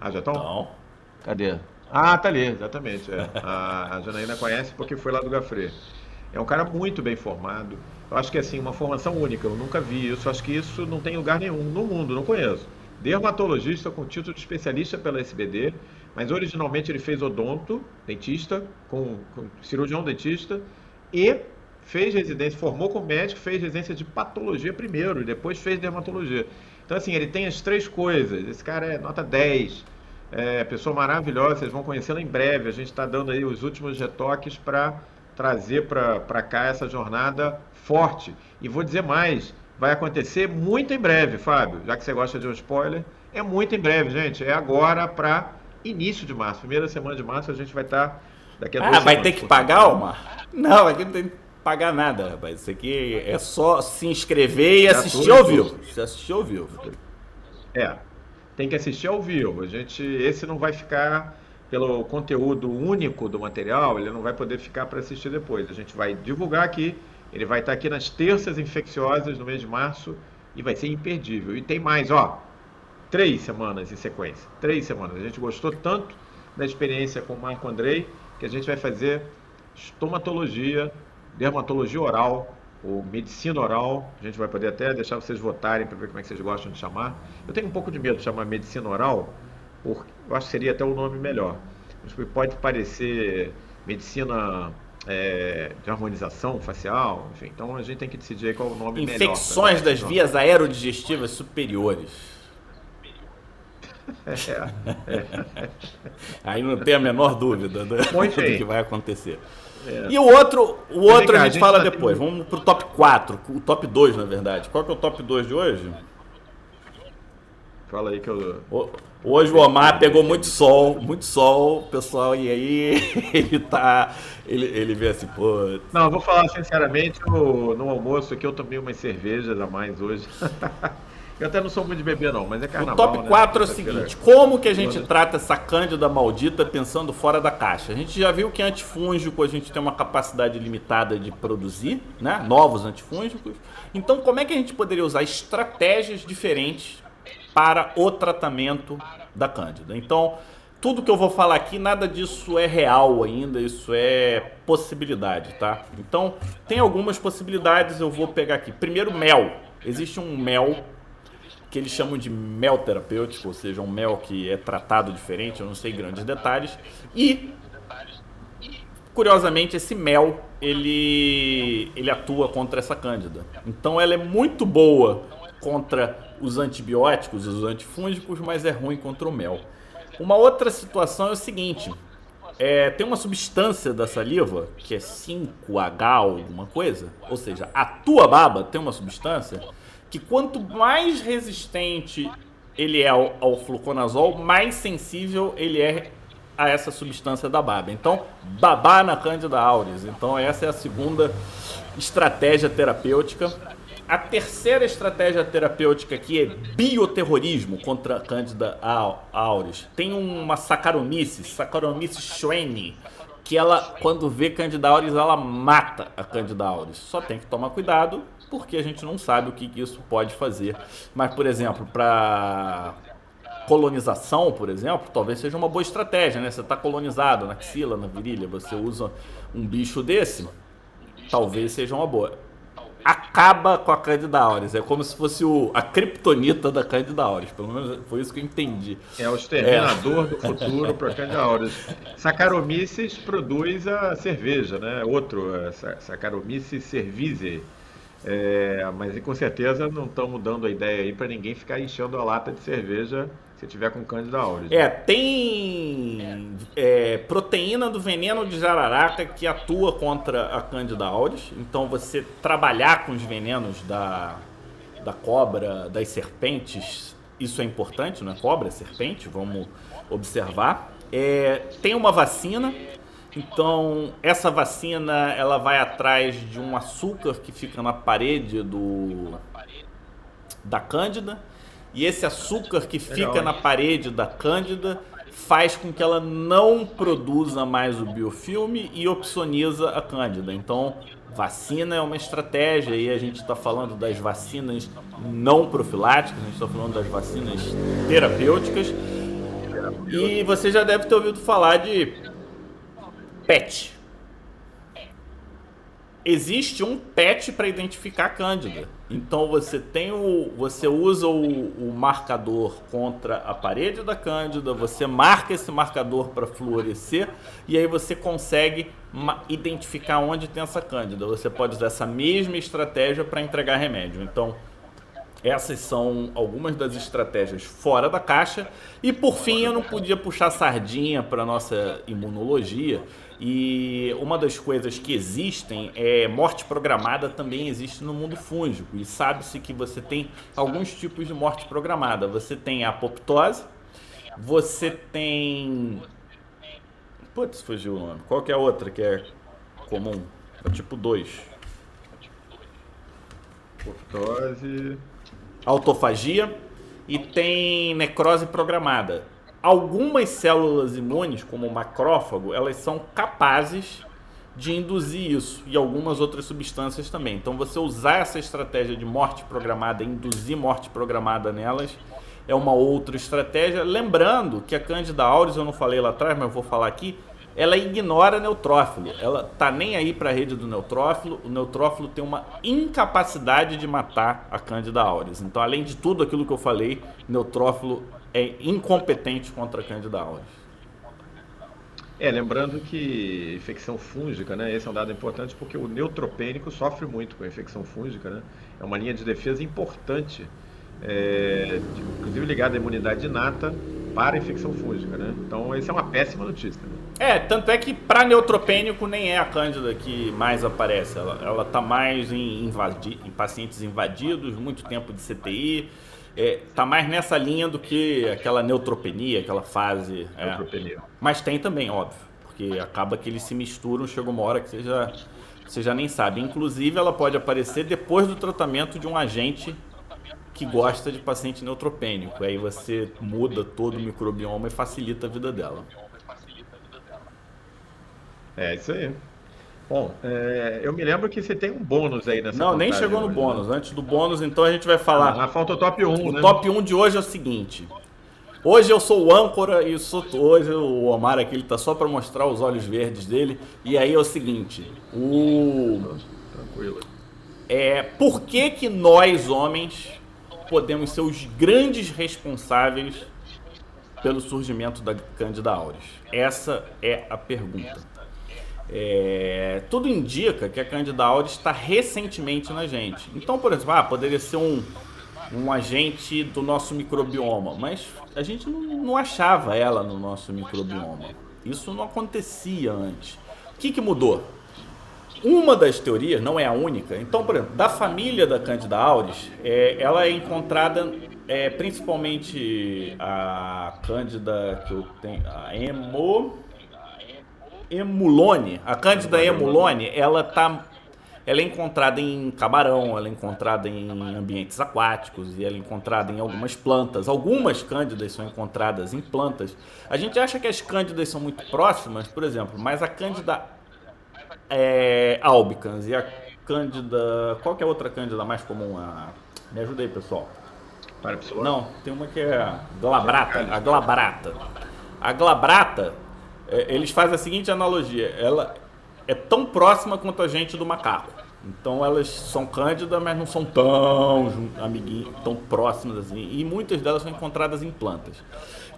Ah, já estão? Cadê? Ah, tá ali, exatamente. É. A, a Janaína conhece porque foi lá do Gafre. É um cara muito bem formado, eu acho que assim, uma formação única, eu nunca vi isso, acho que isso não tem lugar nenhum no mundo, não conheço. Dermatologista com título de especialista pela SBD, mas originalmente ele fez odonto, dentista, com, com cirurgião dentista, e fez residência, formou como médico, fez residência de patologia primeiro, e depois fez dermatologia. Então, assim, ele tem as três coisas. Esse cara é nota 10, é pessoa maravilhosa, vocês vão conhecê-lo em breve. A gente está dando aí os últimos retoques para trazer para cá essa jornada forte. E vou dizer mais, vai acontecer muito em breve, Fábio, já que você gosta de um spoiler. É muito em breve, gente. É agora para início de março. Primeira semana de março a gente vai estar tá
daqui a Ah, vai ter que pagar, Omar? Não, aqui não tem que pagar nada, rapaz. Isso aqui é só se inscrever e assistir ao vivo. Se assistir ao vivo.
É. Tem que assistir ao vivo. A gente, esse não vai ficar pelo conteúdo único do material, ele não vai poder ficar para assistir depois. A gente vai divulgar aqui ele vai estar aqui nas terças infecciosas no mês de março e vai ser imperdível. E tem mais, ó, três semanas em sequência. Três semanas. A gente gostou tanto da experiência com o Marco Andrei que a gente vai fazer estomatologia, dermatologia oral, ou medicina oral. A gente vai poder até deixar vocês votarem para ver como é que vocês gostam de chamar. Eu tenho um pouco de medo de chamar medicina oral, Por, eu acho que seria até o nome melhor. Pode parecer medicina é, de harmonização facial, enfim. Então a gente tem que decidir qual é o nome
Infecções
melhor.
Infecções das vias aerodigestivas superiores. É, é. Aí não tem a menor dúvida do, do que vai acontecer. É. E o outro, o outro a gente, a gente fala tá depois. Tendo... Vamos pro top 4, o top 2, na verdade. Qual que é o top 2 de hoje?
Fala aí que eu.
Hoje o Omar pegou muito sol, muito sol, pessoal, e aí ele tá. Ele, ele vê assim, pô.
Não, eu vou falar sinceramente, no, no almoço aqui eu tomei umas cervejas a mais hoje. Eu até não sou muito de beber, não, mas é carnaval.
O top 4 né? é o seguinte: como que a gente trata essa cândida maldita pensando fora da caixa? A gente já viu que antifúngico a gente tem uma capacidade limitada de produzir, né? Novos antifúngicos. Então, como é que a gente poderia usar estratégias diferentes para o tratamento da cândida? Então, tudo que eu vou falar aqui, nada disso é real ainda, isso é possibilidade, tá? Então, tem algumas possibilidades, eu vou pegar aqui. Primeiro, mel. Existe um mel que eles chamam de mel terapêutico, ou seja, um mel que é tratado diferente, eu não sei grandes detalhes. E curiosamente esse mel ele ele atua contra essa cândida. Então ela é muito boa contra os antibióticos, os antifúngicos, mas é ruim contra o mel. Uma outra situação é o seguinte: é, tem uma substância da saliva que é 5H alguma coisa, ou seja, a tua baba tem uma substância que quanto mais resistente ele é ao, ao fluconazol, mais sensível ele é a essa substância da baba. Então, babar na Candida auris. Então, essa é a segunda estratégia terapêutica. A terceira estratégia terapêutica aqui é bioterrorismo contra a Candida auris. Tem uma Saccharomyces, Saccharomyces schwenni, que ela, quando vê Candida auris, ela mata a Candida auris. Só tem que tomar cuidado porque a gente não sabe o que isso pode fazer. Mas, por exemplo, para colonização, por exemplo, talvez seja uma boa estratégia, né? Você está colonizado na axila, na virilha, você usa um bicho desse, talvez seja uma boa. Acaba com a Candida auris, é como se fosse o, a criptonita da Candida auris, pelo menos foi isso que eu entendi.
É o exterminador é. do futuro para a Candida auris. Saccharomyces produz a cerveja, né? Outro, é, Saccharomyces cerevisiae é, mas com certeza não estamos dando a ideia aí para ninguém ficar enchendo a lata de cerveja se tiver com Candida auris.
É, tem é, proteína do veneno de jararaca que atua contra a Candida auris. Então você trabalhar com os venenos da, da cobra, das serpentes, isso é importante, não é cobra, é serpente, vamos observar. É, tem uma vacina então, essa vacina, ela vai atrás de um açúcar que fica na parede do da cândida, e esse açúcar que fica na parede da cândida faz com que ela não produza mais o biofilme e opsoniza a cândida. Então, vacina é uma estratégia e a gente está falando das vacinas não profiláticas, a gente está falando das vacinas terapêuticas. E você já deve ter ouvido falar de PET. Existe um PET para identificar a cândida. Então você tem o, você usa o, o, marcador contra a parede da cândida, você marca esse marcador para fluorescer e aí você consegue identificar onde tem essa cândida. Você pode usar essa mesma estratégia para entregar remédio. Então essas são algumas das estratégias fora da caixa. E por fim, eu não podia puxar sardinha para nossa imunologia. E uma das coisas que existem é morte programada também existe no mundo fúngico. E sabe-se que você tem alguns tipos de morte programada. Você tem a apoptose, você tem. Putz, fugiu o nome. Qual que é a outra que é comum? É tipo 2.
Apoptose
autofagia e tem necrose programada. Algumas células imunes, como o macrófago, elas são capazes de induzir isso e algumas outras substâncias também. Então, você usar essa estratégia de morte programada, induzir morte programada nelas, é uma outra estratégia. Lembrando que a Candida auris, eu não falei lá atrás, mas eu vou falar aqui, ela ignora neutrófilo. Ela tá nem aí para a rede do neutrófilo. O neutrófilo tem uma incapacidade de matar a Candida auris. Então, além de tudo aquilo que eu falei, neutrófilo é incompetente contra a Candida auris.
É, lembrando que infecção fúngica, né? Esse é um dado importante porque o neutropênico sofre muito com a infecção fúngica, né? É uma linha de defesa importante, é, inclusive ligada à imunidade inata para a infecção fúngica, né? Então, essa é uma péssima notícia. Né?
É, tanto é que para neutropênico nem é a cândida que mais aparece. Ela, ela tá mais em, invadi em pacientes invadidos, muito tempo de CTI. É, tá mais nessa linha do que aquela neutropenia, aquela fase. É. Neutropenia. É. Mas tem também, óbvio. Porque acaba que eles se misturam, chega uma hora que você já, você já nem sabe. Inclusive, ela pode aparecer depois do tratamento de um agente que gosta de paciente neutropênico. Aí você muda todo o microbioma e facilita a vida dela.
É isso aí. Bom, é, eu me lembro que você tem um bônus aí nessa
Não, nem chegou no hoje, bônus. Né? Antes do bônus, então a gente vai falar.
Ah, falta o top 1,
o
né?
top 1 de hoje é o seguinte. Hoje eu sou o âncora e sou, hoje o Omar aqui ele tá só para mostrar os olhos verdes dele. E aí é o seguinte, o tranquilo. É, por que que nós homens podemos ser os grandes responsáveis pelo surgimento da Candida auris? Essa é a pergunta. É, tudo indica que a Candida auris está recentemente na gente. Então, por exemplo, ah, poderia ser um, um agente do nosso microbioma, mas a gente não, não achava ela no nosso microbioma. Isso não acontecia antes. O que, que mudou? Uma das teorias, não é a única, então, por exemplo, da família da Candida auris, é, ela é encontrada é, principalmente a Candida que eu tenho, a Hemo emulone, a Cândida emulone, ela tá ela é encontrada em camarão, ela é encontrada em ambientes aquáticos e ela é encontrada em algumas plantas. Algumas cândidas são encontradas em plantas. A gente acha que as cândidas são muito próximas, por exemplo, mas a cândida é, albicans e a cândida... Qual que é a outra cândida mais comum? A, me ajuda aí, pessoal. Não, tem uma que é a glabrata. A glabrata. A glabrata é, eles fazem a seguinte analogia: ela é tão próxima quanto a gente do macaco. Então elas são cândidas, mas não são tão amiguinhas, tão próximas assim. E muitas delas são encontradas em plantas.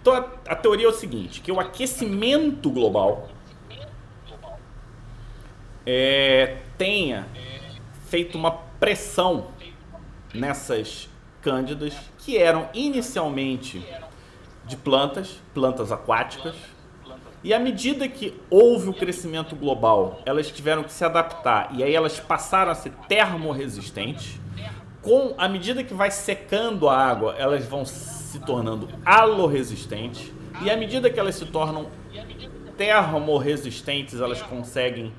Então a, a teoria é o seguinte: que o aquecimento global é, tenha feito uma pressão nessas cândidas que eram inicialmente de plantas, plantas aquáticas, e à medida que houve o crescimento global, elas tiveram que se adaptar e aí elas passaram a ser termorresistentes. Com à medida que vai secando a água, elas vão se tornando alorresistentes e à medida que elas se tornam termorresistentes, elas conseguem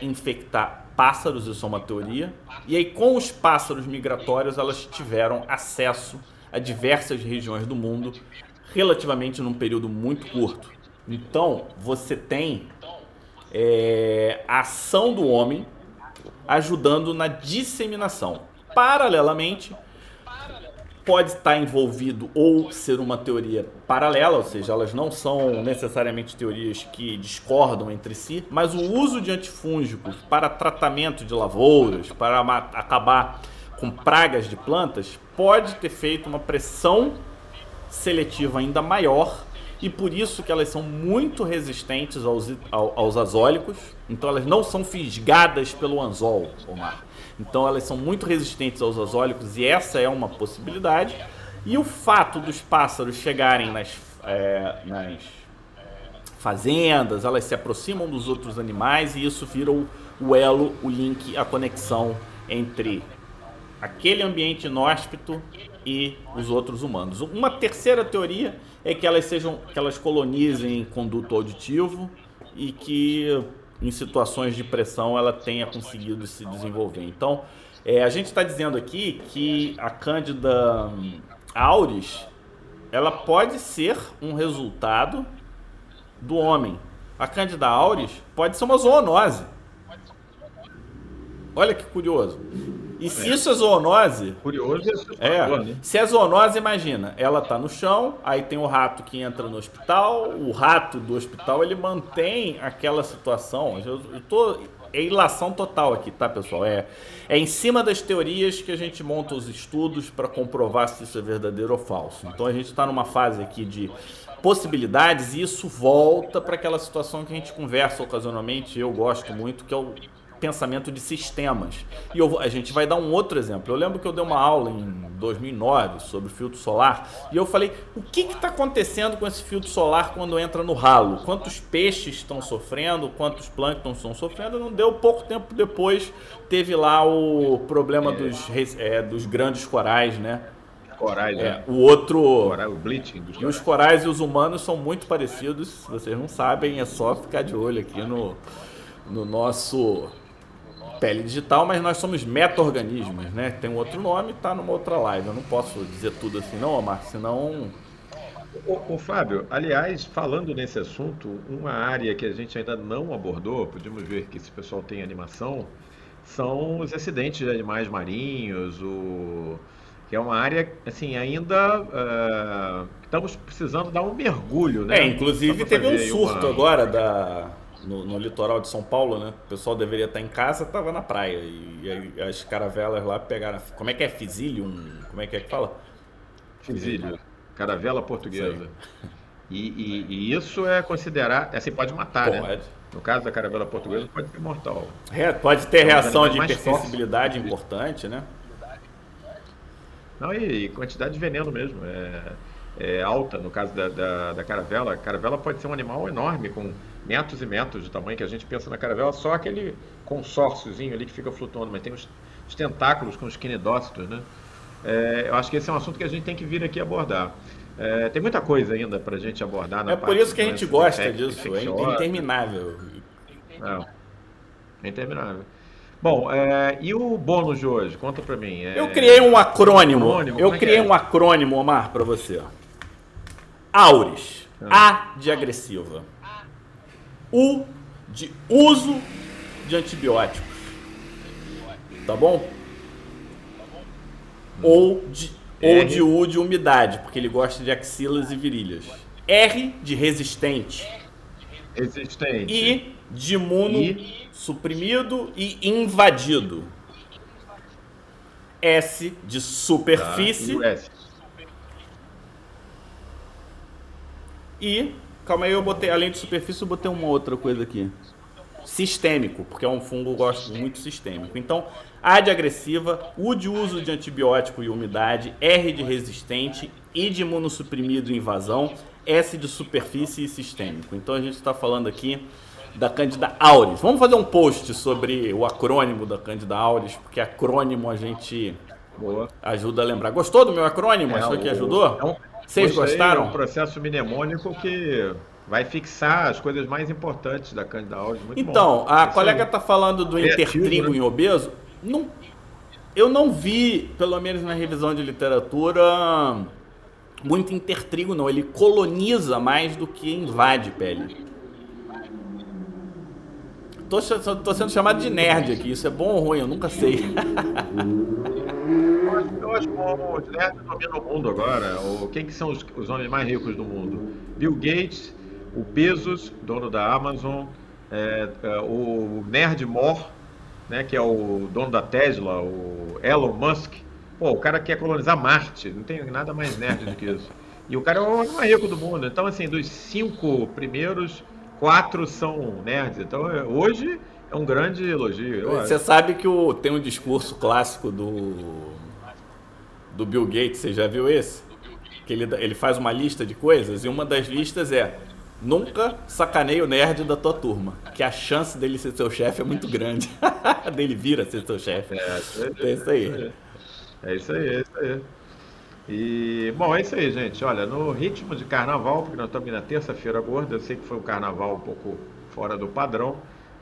infectar pássaros, isso é uma teoria. E aí com os pássaros migratórios, elas tiveram acesso a diversas regiões do mundo relativamente num período muito curto. Então, você tem é, a ação do homem ajudando na disseminação. Paralelamente, pode estar envolvido ou ser uma teoria paralela, ou seja, elas não são necessariamente teorias que discordam entre si, mas o uso de antifúngicos para tratamento de lavouras, para acabar com pragas de plantas, pode ter feito uma pressão seletiva ainda maior e por isso que elas são muito resistentes aos, aos azólicos. Então elas não são fisgadas pelo anzol, Omar. Então elas são muito resistentes aos azólicos e essa é uma possibilidade. E o fato dos pássaros chegarem nas, é, nas fazendas, elas se aproximam dos outros animais e isso vira o, o elo, o link, a conexão entre aquele ambiente inóspito e os outros humanos. Uma terceira teoria é que elas sejam que elas colonizem conduto auditivo e que em situações de pressão ela tenha conseguido se desenvolver. Então, é, a gente está dizendo aqui que a Cândida auris ela pode ser um resultado do homem. A Cândida auris pode ser uma zoonose. Olha que curioso. E se isso é zoonose.
Curioso
é, é né? Se é zoonose, imagina, ela tá no chão, aí tem o rato que entra no hospital, o rato do hospital ele mantém aquela situação. Eu, eu tô. É ilação total aqui, tá, pessoal? É, é em cima das teorias que a gente monta os estudos para comprovar se isso é verdadeiro ou falso. Então a gente está numa fase aqui de possibilidades e isso volta para aquela situação que a gente conversa ocasionalmente, eu gosto muito, que é o pensamento de sistemas. E eu, a gente vai dar um outro exemplo. Eu lembro que eu dei uma aula em 2009 sobre filtro solar e eu falei: o que está acontecendo com esse filtro solar quando entra no ralo? Quantos peixes estão sofrendo? Quantos plânctons estão sofrendo? Não deu pouco tempo depois, teve lá o problema é. dos, é, dos grandes corais, né?
Corais, é,
né? O outro.
Coral, o bleaching
e os corais e os humanos são muito parecidos. Se vocês não sabem, é só ficar de olho aqui no, no nosso pele digital, mas nós somos meta-organismos, né? Tem um outro nome, tá numa outra live. Eu não posso dizer tudo assim, não, Omar, senão.
O, o, Fábio, aliás, falando nesse assunto, uma área que a gente ainda não abordou, podemos ver que esse pessoal tem animação, são os acidentes de animais marinhos, o que é uma área, assim, ainda uh, estamos precisando dar um mergulho, né?
É, inclusive teve um surto uma... agora da no, no, litoral de São Paulo, né? O pessoal deveria estar em casa, estava na praia. E, e, as caravelas lá pegaram. Como é que é? Fisilium? Como é que é que fala?
Fisílio. Caravela portuguesa. E, e, e, isso é considerar. Assim, pode matar, né? pode. né? No caso da caravela portuguesa, pode ser mortal.
É, pode ter reação de hipersensibilidade importante, né?
Não, e, quantidade de veneno mesmo. É, é alta no caso da, da, da caravela. A caravela pode ser um animal enorme, com metros e metros de tamanho que a gente pensa na caravela, só aquele consórciozinho ali que fica flutuando, mas tem os, os tentáculos com os quinidócitos, né? É, eu acho que esse é um assunto que a gente tem que vir aqui abordar. É, tem muita coisa ainda para a gente abordar.
é por isso que a gente gosta disso, é interminável.
É, é interminável. Bom, é, e o bônus de hoje? Conta para mim.
É... Eu criei um acrônimo. acrônimo eu é criei um acrônimo, Omar, para você. AURES. Ah. A de agressiva. U de uso de antibióticos. Tá bom? Ou de, ou de U de umidade, porque ele gosta de axilas e virilhas. R de resistente.
Resistente.
I de imuno I... suprimido e invadido. S de superfície. Tá, e Calma aí, eu botei, além de superfície, eu botei uma outra coisa aqui. Sistêmico, porque é um fungo gosto muito sistêmico. Então, A de agressiva, U de uso de antibiótico e umidade, R de resistente, I de imunossuprimido e invasão, S de superfície e sistêmico. Então a gente está falando aqui da Candida auris. Vamos fazer um post sobre o acrônimo da Candida auris, porque acrônimo a gente Boa. ajuda a lembrar. Gostou do meu acrônimo? É, Achou que ajudou? É um vocês gostaram? É
um processo mnemônico que vai fixar as coisas mais importantes da Candida auris.
então, bom. a Isso colega está falando do intertrigo né? em obeso. Não, eu não vi, pelo menos na revisão de literatura, muito intertrigo, não. Ele coloniza mais do que invade pele. Tô, tô sendo chamado de nerd aqui. Isso é bom ou ruim? Eu nunca sei.
Eu acho bom. Os nerds dominam o mundo agora. O, quem que são os, os homens mais ricos do mundo? Bill Gates, o Bezos, dono da Amazon, é, é, o Nerd More, né, que é o dono da Tesla, o Elon Musk. Pô, o cara quer colonizar Marte. Não tem nada mais nerd do que isso. E o cara é o homem mais rico do mundo. Então, assim, dos cinco primeiros, quatro são nerds. Então, é, hoje é um grande elogio.
Você sabe que o, tem um discurso clássico do, do Bill Gates, você já viu esse? Que ele, ele faz uma lista de coisas e uma das listas é Nunca sacaneie o nerd da tua turma, que a chance dele ser seu chefe é muito grande. dele vir a ser seu chefe. É, é, isso aí.
É isso aí, é isso aí. E, bom, é isso aí, gente. Olha, no ritmo de carnaval, porque nós estamos na terça-feira gorda, eu sei que foi um carnaval um pouco fora do padrão,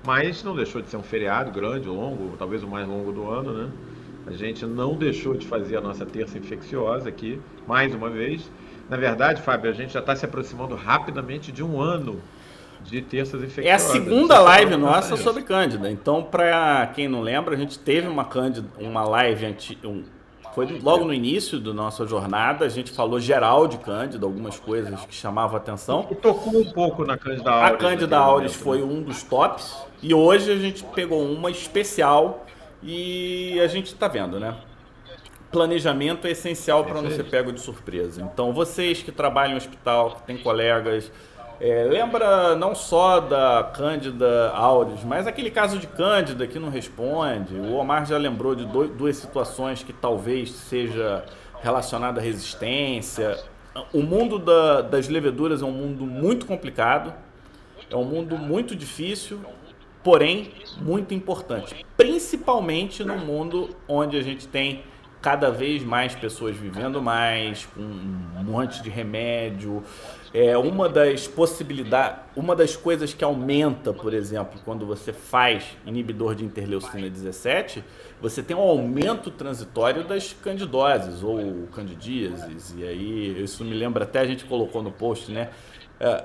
mas não deixou de ser um feriado grande, longo, talvez o mais longo do ano, né? A gente não deixou de fazer a nossa terça infecciosa aqui, mais uma vez. Na verdade, Fábio, a gente já está se aproximando rapidamente de um ano de terças infecciosas.
É a segunda live nossa sobre Cândida. Então, para quem não lembra, a gente teve uma Cândida, uma live anti, um, foi logo no início da nossa jornada, a gente falou geral de Cândida, algumas coisas que chamavam a atenção.
E tocou um pouco na Cândida Auris.
A Cândida Auris foi um dos tops. E hoje a gente pegou uma especial e a gente está vendo, né? Planejamento é essencial para não ser pego de surpresa. Então, vocês que trabalham em hospital, que têm colegas, é, lembra não só da Cândida Auris, mas aquele caso de Cândida que não responde. O Omar já lembrou de duas situações que talvez seja relacionada à resistência. O mundo da, das leveduras é um mundo muito complicado, é um mundo muito difícil, porém muito importante, principalmente no mundo onde a gente tem cada vez mais pessoas vivendo mais, com um monte de remédio, é uma das possibilidades, uma das coisas que aumenta, por exemplo, quando você faz inibidor de interleucina 17, você tem um aumento transitório das candidoses ou candidíases. E aí, isso me lembra até a gente colocou no post, né? É,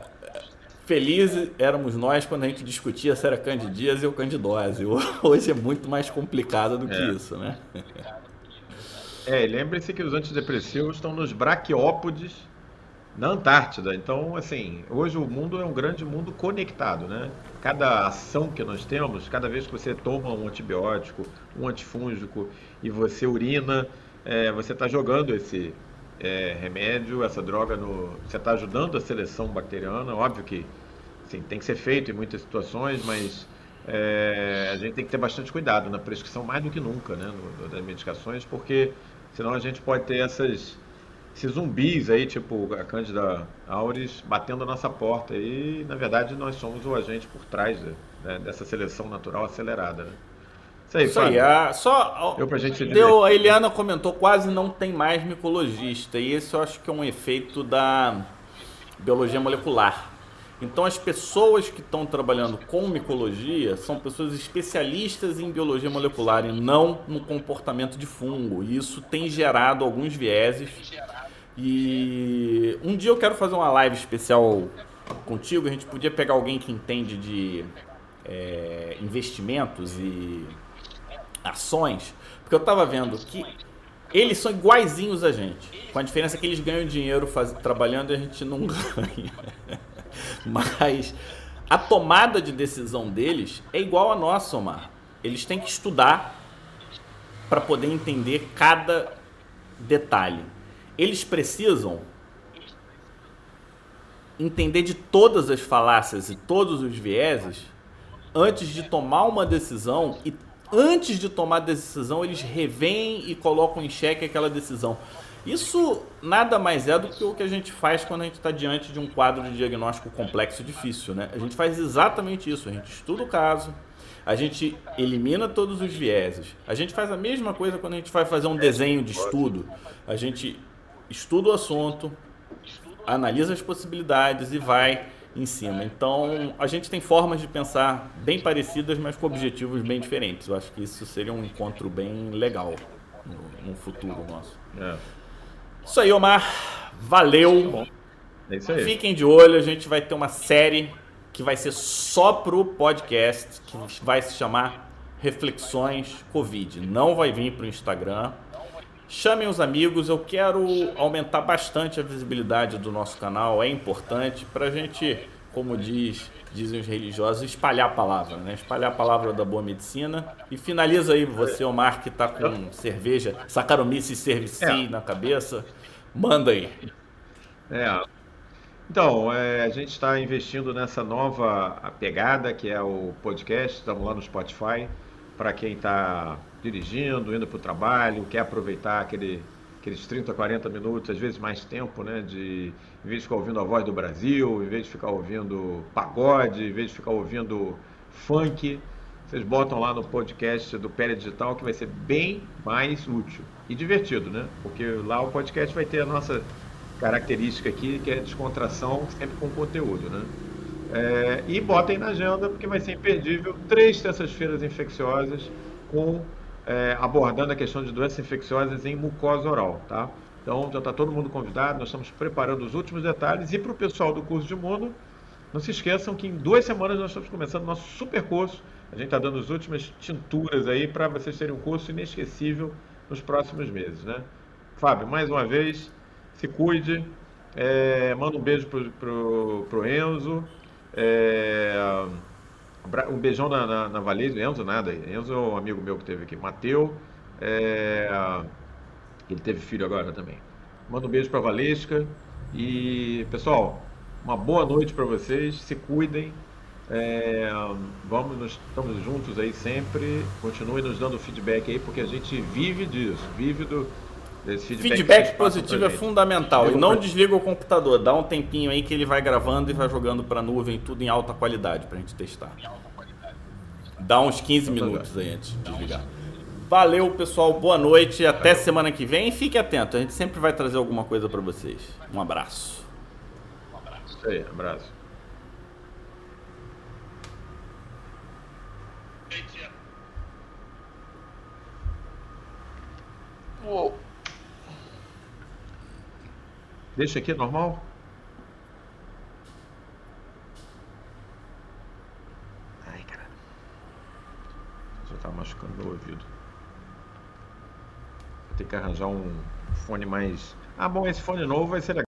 felizes éramos nós quando a gente discutia se era candidíase ou candidose. Hoje é muito mais complicado do que é. isso, né?
É, lembre-se que os antidepressivos estão nos braquiópodes na Antártida. Então, assim, hoje o mundo é um grande mundo conectado, né? Cada ação que nós temos, cada vez que você toma um antibiótico, um antifúngico e você urina, é, você está jogando esse é, remédio, essa droga no. Você está ajudando a seleção bacteriana. Óbvio que assim, tem que ser feito em muitas situações, mas é, a gente tem que ter bastante cuidado na prescrição mais do que nunca, né? No, das medicações, porque senão a gente pode ter essas esses zumbis aí, tipo a Cândida Auris, batendo a nossa porta. E, na verdade, nós somos o agente por trás né, dessa seleção natural acelerada. Né?
Isso aí, Isso aí a, só deu pra gente deu, A Eliana comentou, quase não tem mais micologista. E esse eu acho que é um efeito da biologia molecular. Então, as pessoas que estão trabalhando com micologia são pessoas especialistas em biologia molecular e não no comportamento de fungo. E isso tem gerado alguns vieses e um dia eu quero fazer uma live especial contigo. A gente podia pegar alguém que entende de é, investimentos e ações, porque eu estava vendo que eles são iguaizinhos a gente, com a diferença que eles ganham dinheiro faz, trabalhando e a gente não ganha. Mas a tomada de decisão deles é igual a nossa, Omar. Eles têm que estudar para poder entender cada detalhe eles precisam entender de todas as falácias e todos os vieses antes de tomar uma decisão e antes de tomar a decisão eles revêem e colocam em xeque aquela decisão. Isso nada mais é do que o que a gente faz quando a gente está diante de um quadro de diagnóstico complexo e difícil, né? A gente faz exatamente isso, a gente estuda o caso, a gente elimina todos os vieses. A gente faz a mesma coisa quando a gente vai fazer um desenho de estudo. A gente estuda o assunto, analisa as possibilidades e vai em cima. Então, a gente tem formas de pensar bem parecidas, mas com objetivos bem diferentes. Eu acho que isso seria um encontro bem legal no, no futuro nosso. É. Isso aí, Omar. Valeu. É isso aí. Fiquem de olho, a gente vai ter uma série que vai ser só pro podcast, que vai se chamar Reflexões Covid. Não vai vir pro Instagram Chamem os amigos, eu quero aumentar bastante a visibilidade do nosso canal, é importante para a gente, como diz, dizem os religiosos, espalhar a palavra, né? Espalhar a palavra da boa medicina. E finaliza aí você, Omar, que está com cerveja, Saccharomyces e é. na cabeça. Manda aí.
É. Então, é, a gente está investindo nessa nova pegada que é o podcast, estamos lá no Spotify, para quem está dirigindo, indo para o trabalho, quer aproveitar aquele, aqueles 30, 40 minutos, às vezes mais tempo, né? De, em vez de ficar ouvindo a voz do Brasil, em vez de ficar ouvindo pagode, em vez de ficar ouvindo funk, vocês botam lá no podcast do Pé Digital que vai ser bem mais útil e divertido, né? Porque lá o podcast vai ter a nossa característica aqui, que é descontração sempre com conteúdo, né? É, e botem na agenda, porque vai ser imperdível três terças-feiras infecciosas com é, abordando a questão de doenças infecciosas em mucosa oral, tá? Então já está todo mundo convidado, nós estamos preparando os últimos detalhes e para o pessoal do curso de imuno, Não se esqueçam que em duas semanas nós estamos começando nosso super curso. A gente está dando as últimas tinturas aí para vocês terem um curso inesquecível nos próximos meses, né? Fábio, mais uma vez, se cuide. É, manda um beijo pro, pro, pro Enzo. É, um beijão na, na, na Valese. Enzo, nada. Enzo é um amigo meu que teve aqui. Mateu. É, ele teve filho agora também. Manda um beijo para Valesca. E, pessoal, uma boa noite para vocês. Se cuidem. É, vamos, nós estamos juntos aí sempre. Continue nos dando feedback aí, porque a gente vive disso, vive do,
feedback. Feedback positivo é fundamental. E não desliga o computador, dá um tempinho aí que ele vai gravando e vai jogando para nuvem, tudo em alta qualidade para a gente testar. Dá uns 15 minutos aí antes de desligar. Valeu, pessoal. Boa noite. Até semana que vem. E fique atento. A gente sempre vai trazer alguma coisa para vocês. Um abraço.
Um abraço. Isso aí, abraço. Uou. Deixa aqui, normal? Ai, caralho. Já tá machucando meu ouvido. Vou ter que arranjar um fone mais. Ah, bom, esse fone novo vai ser legal.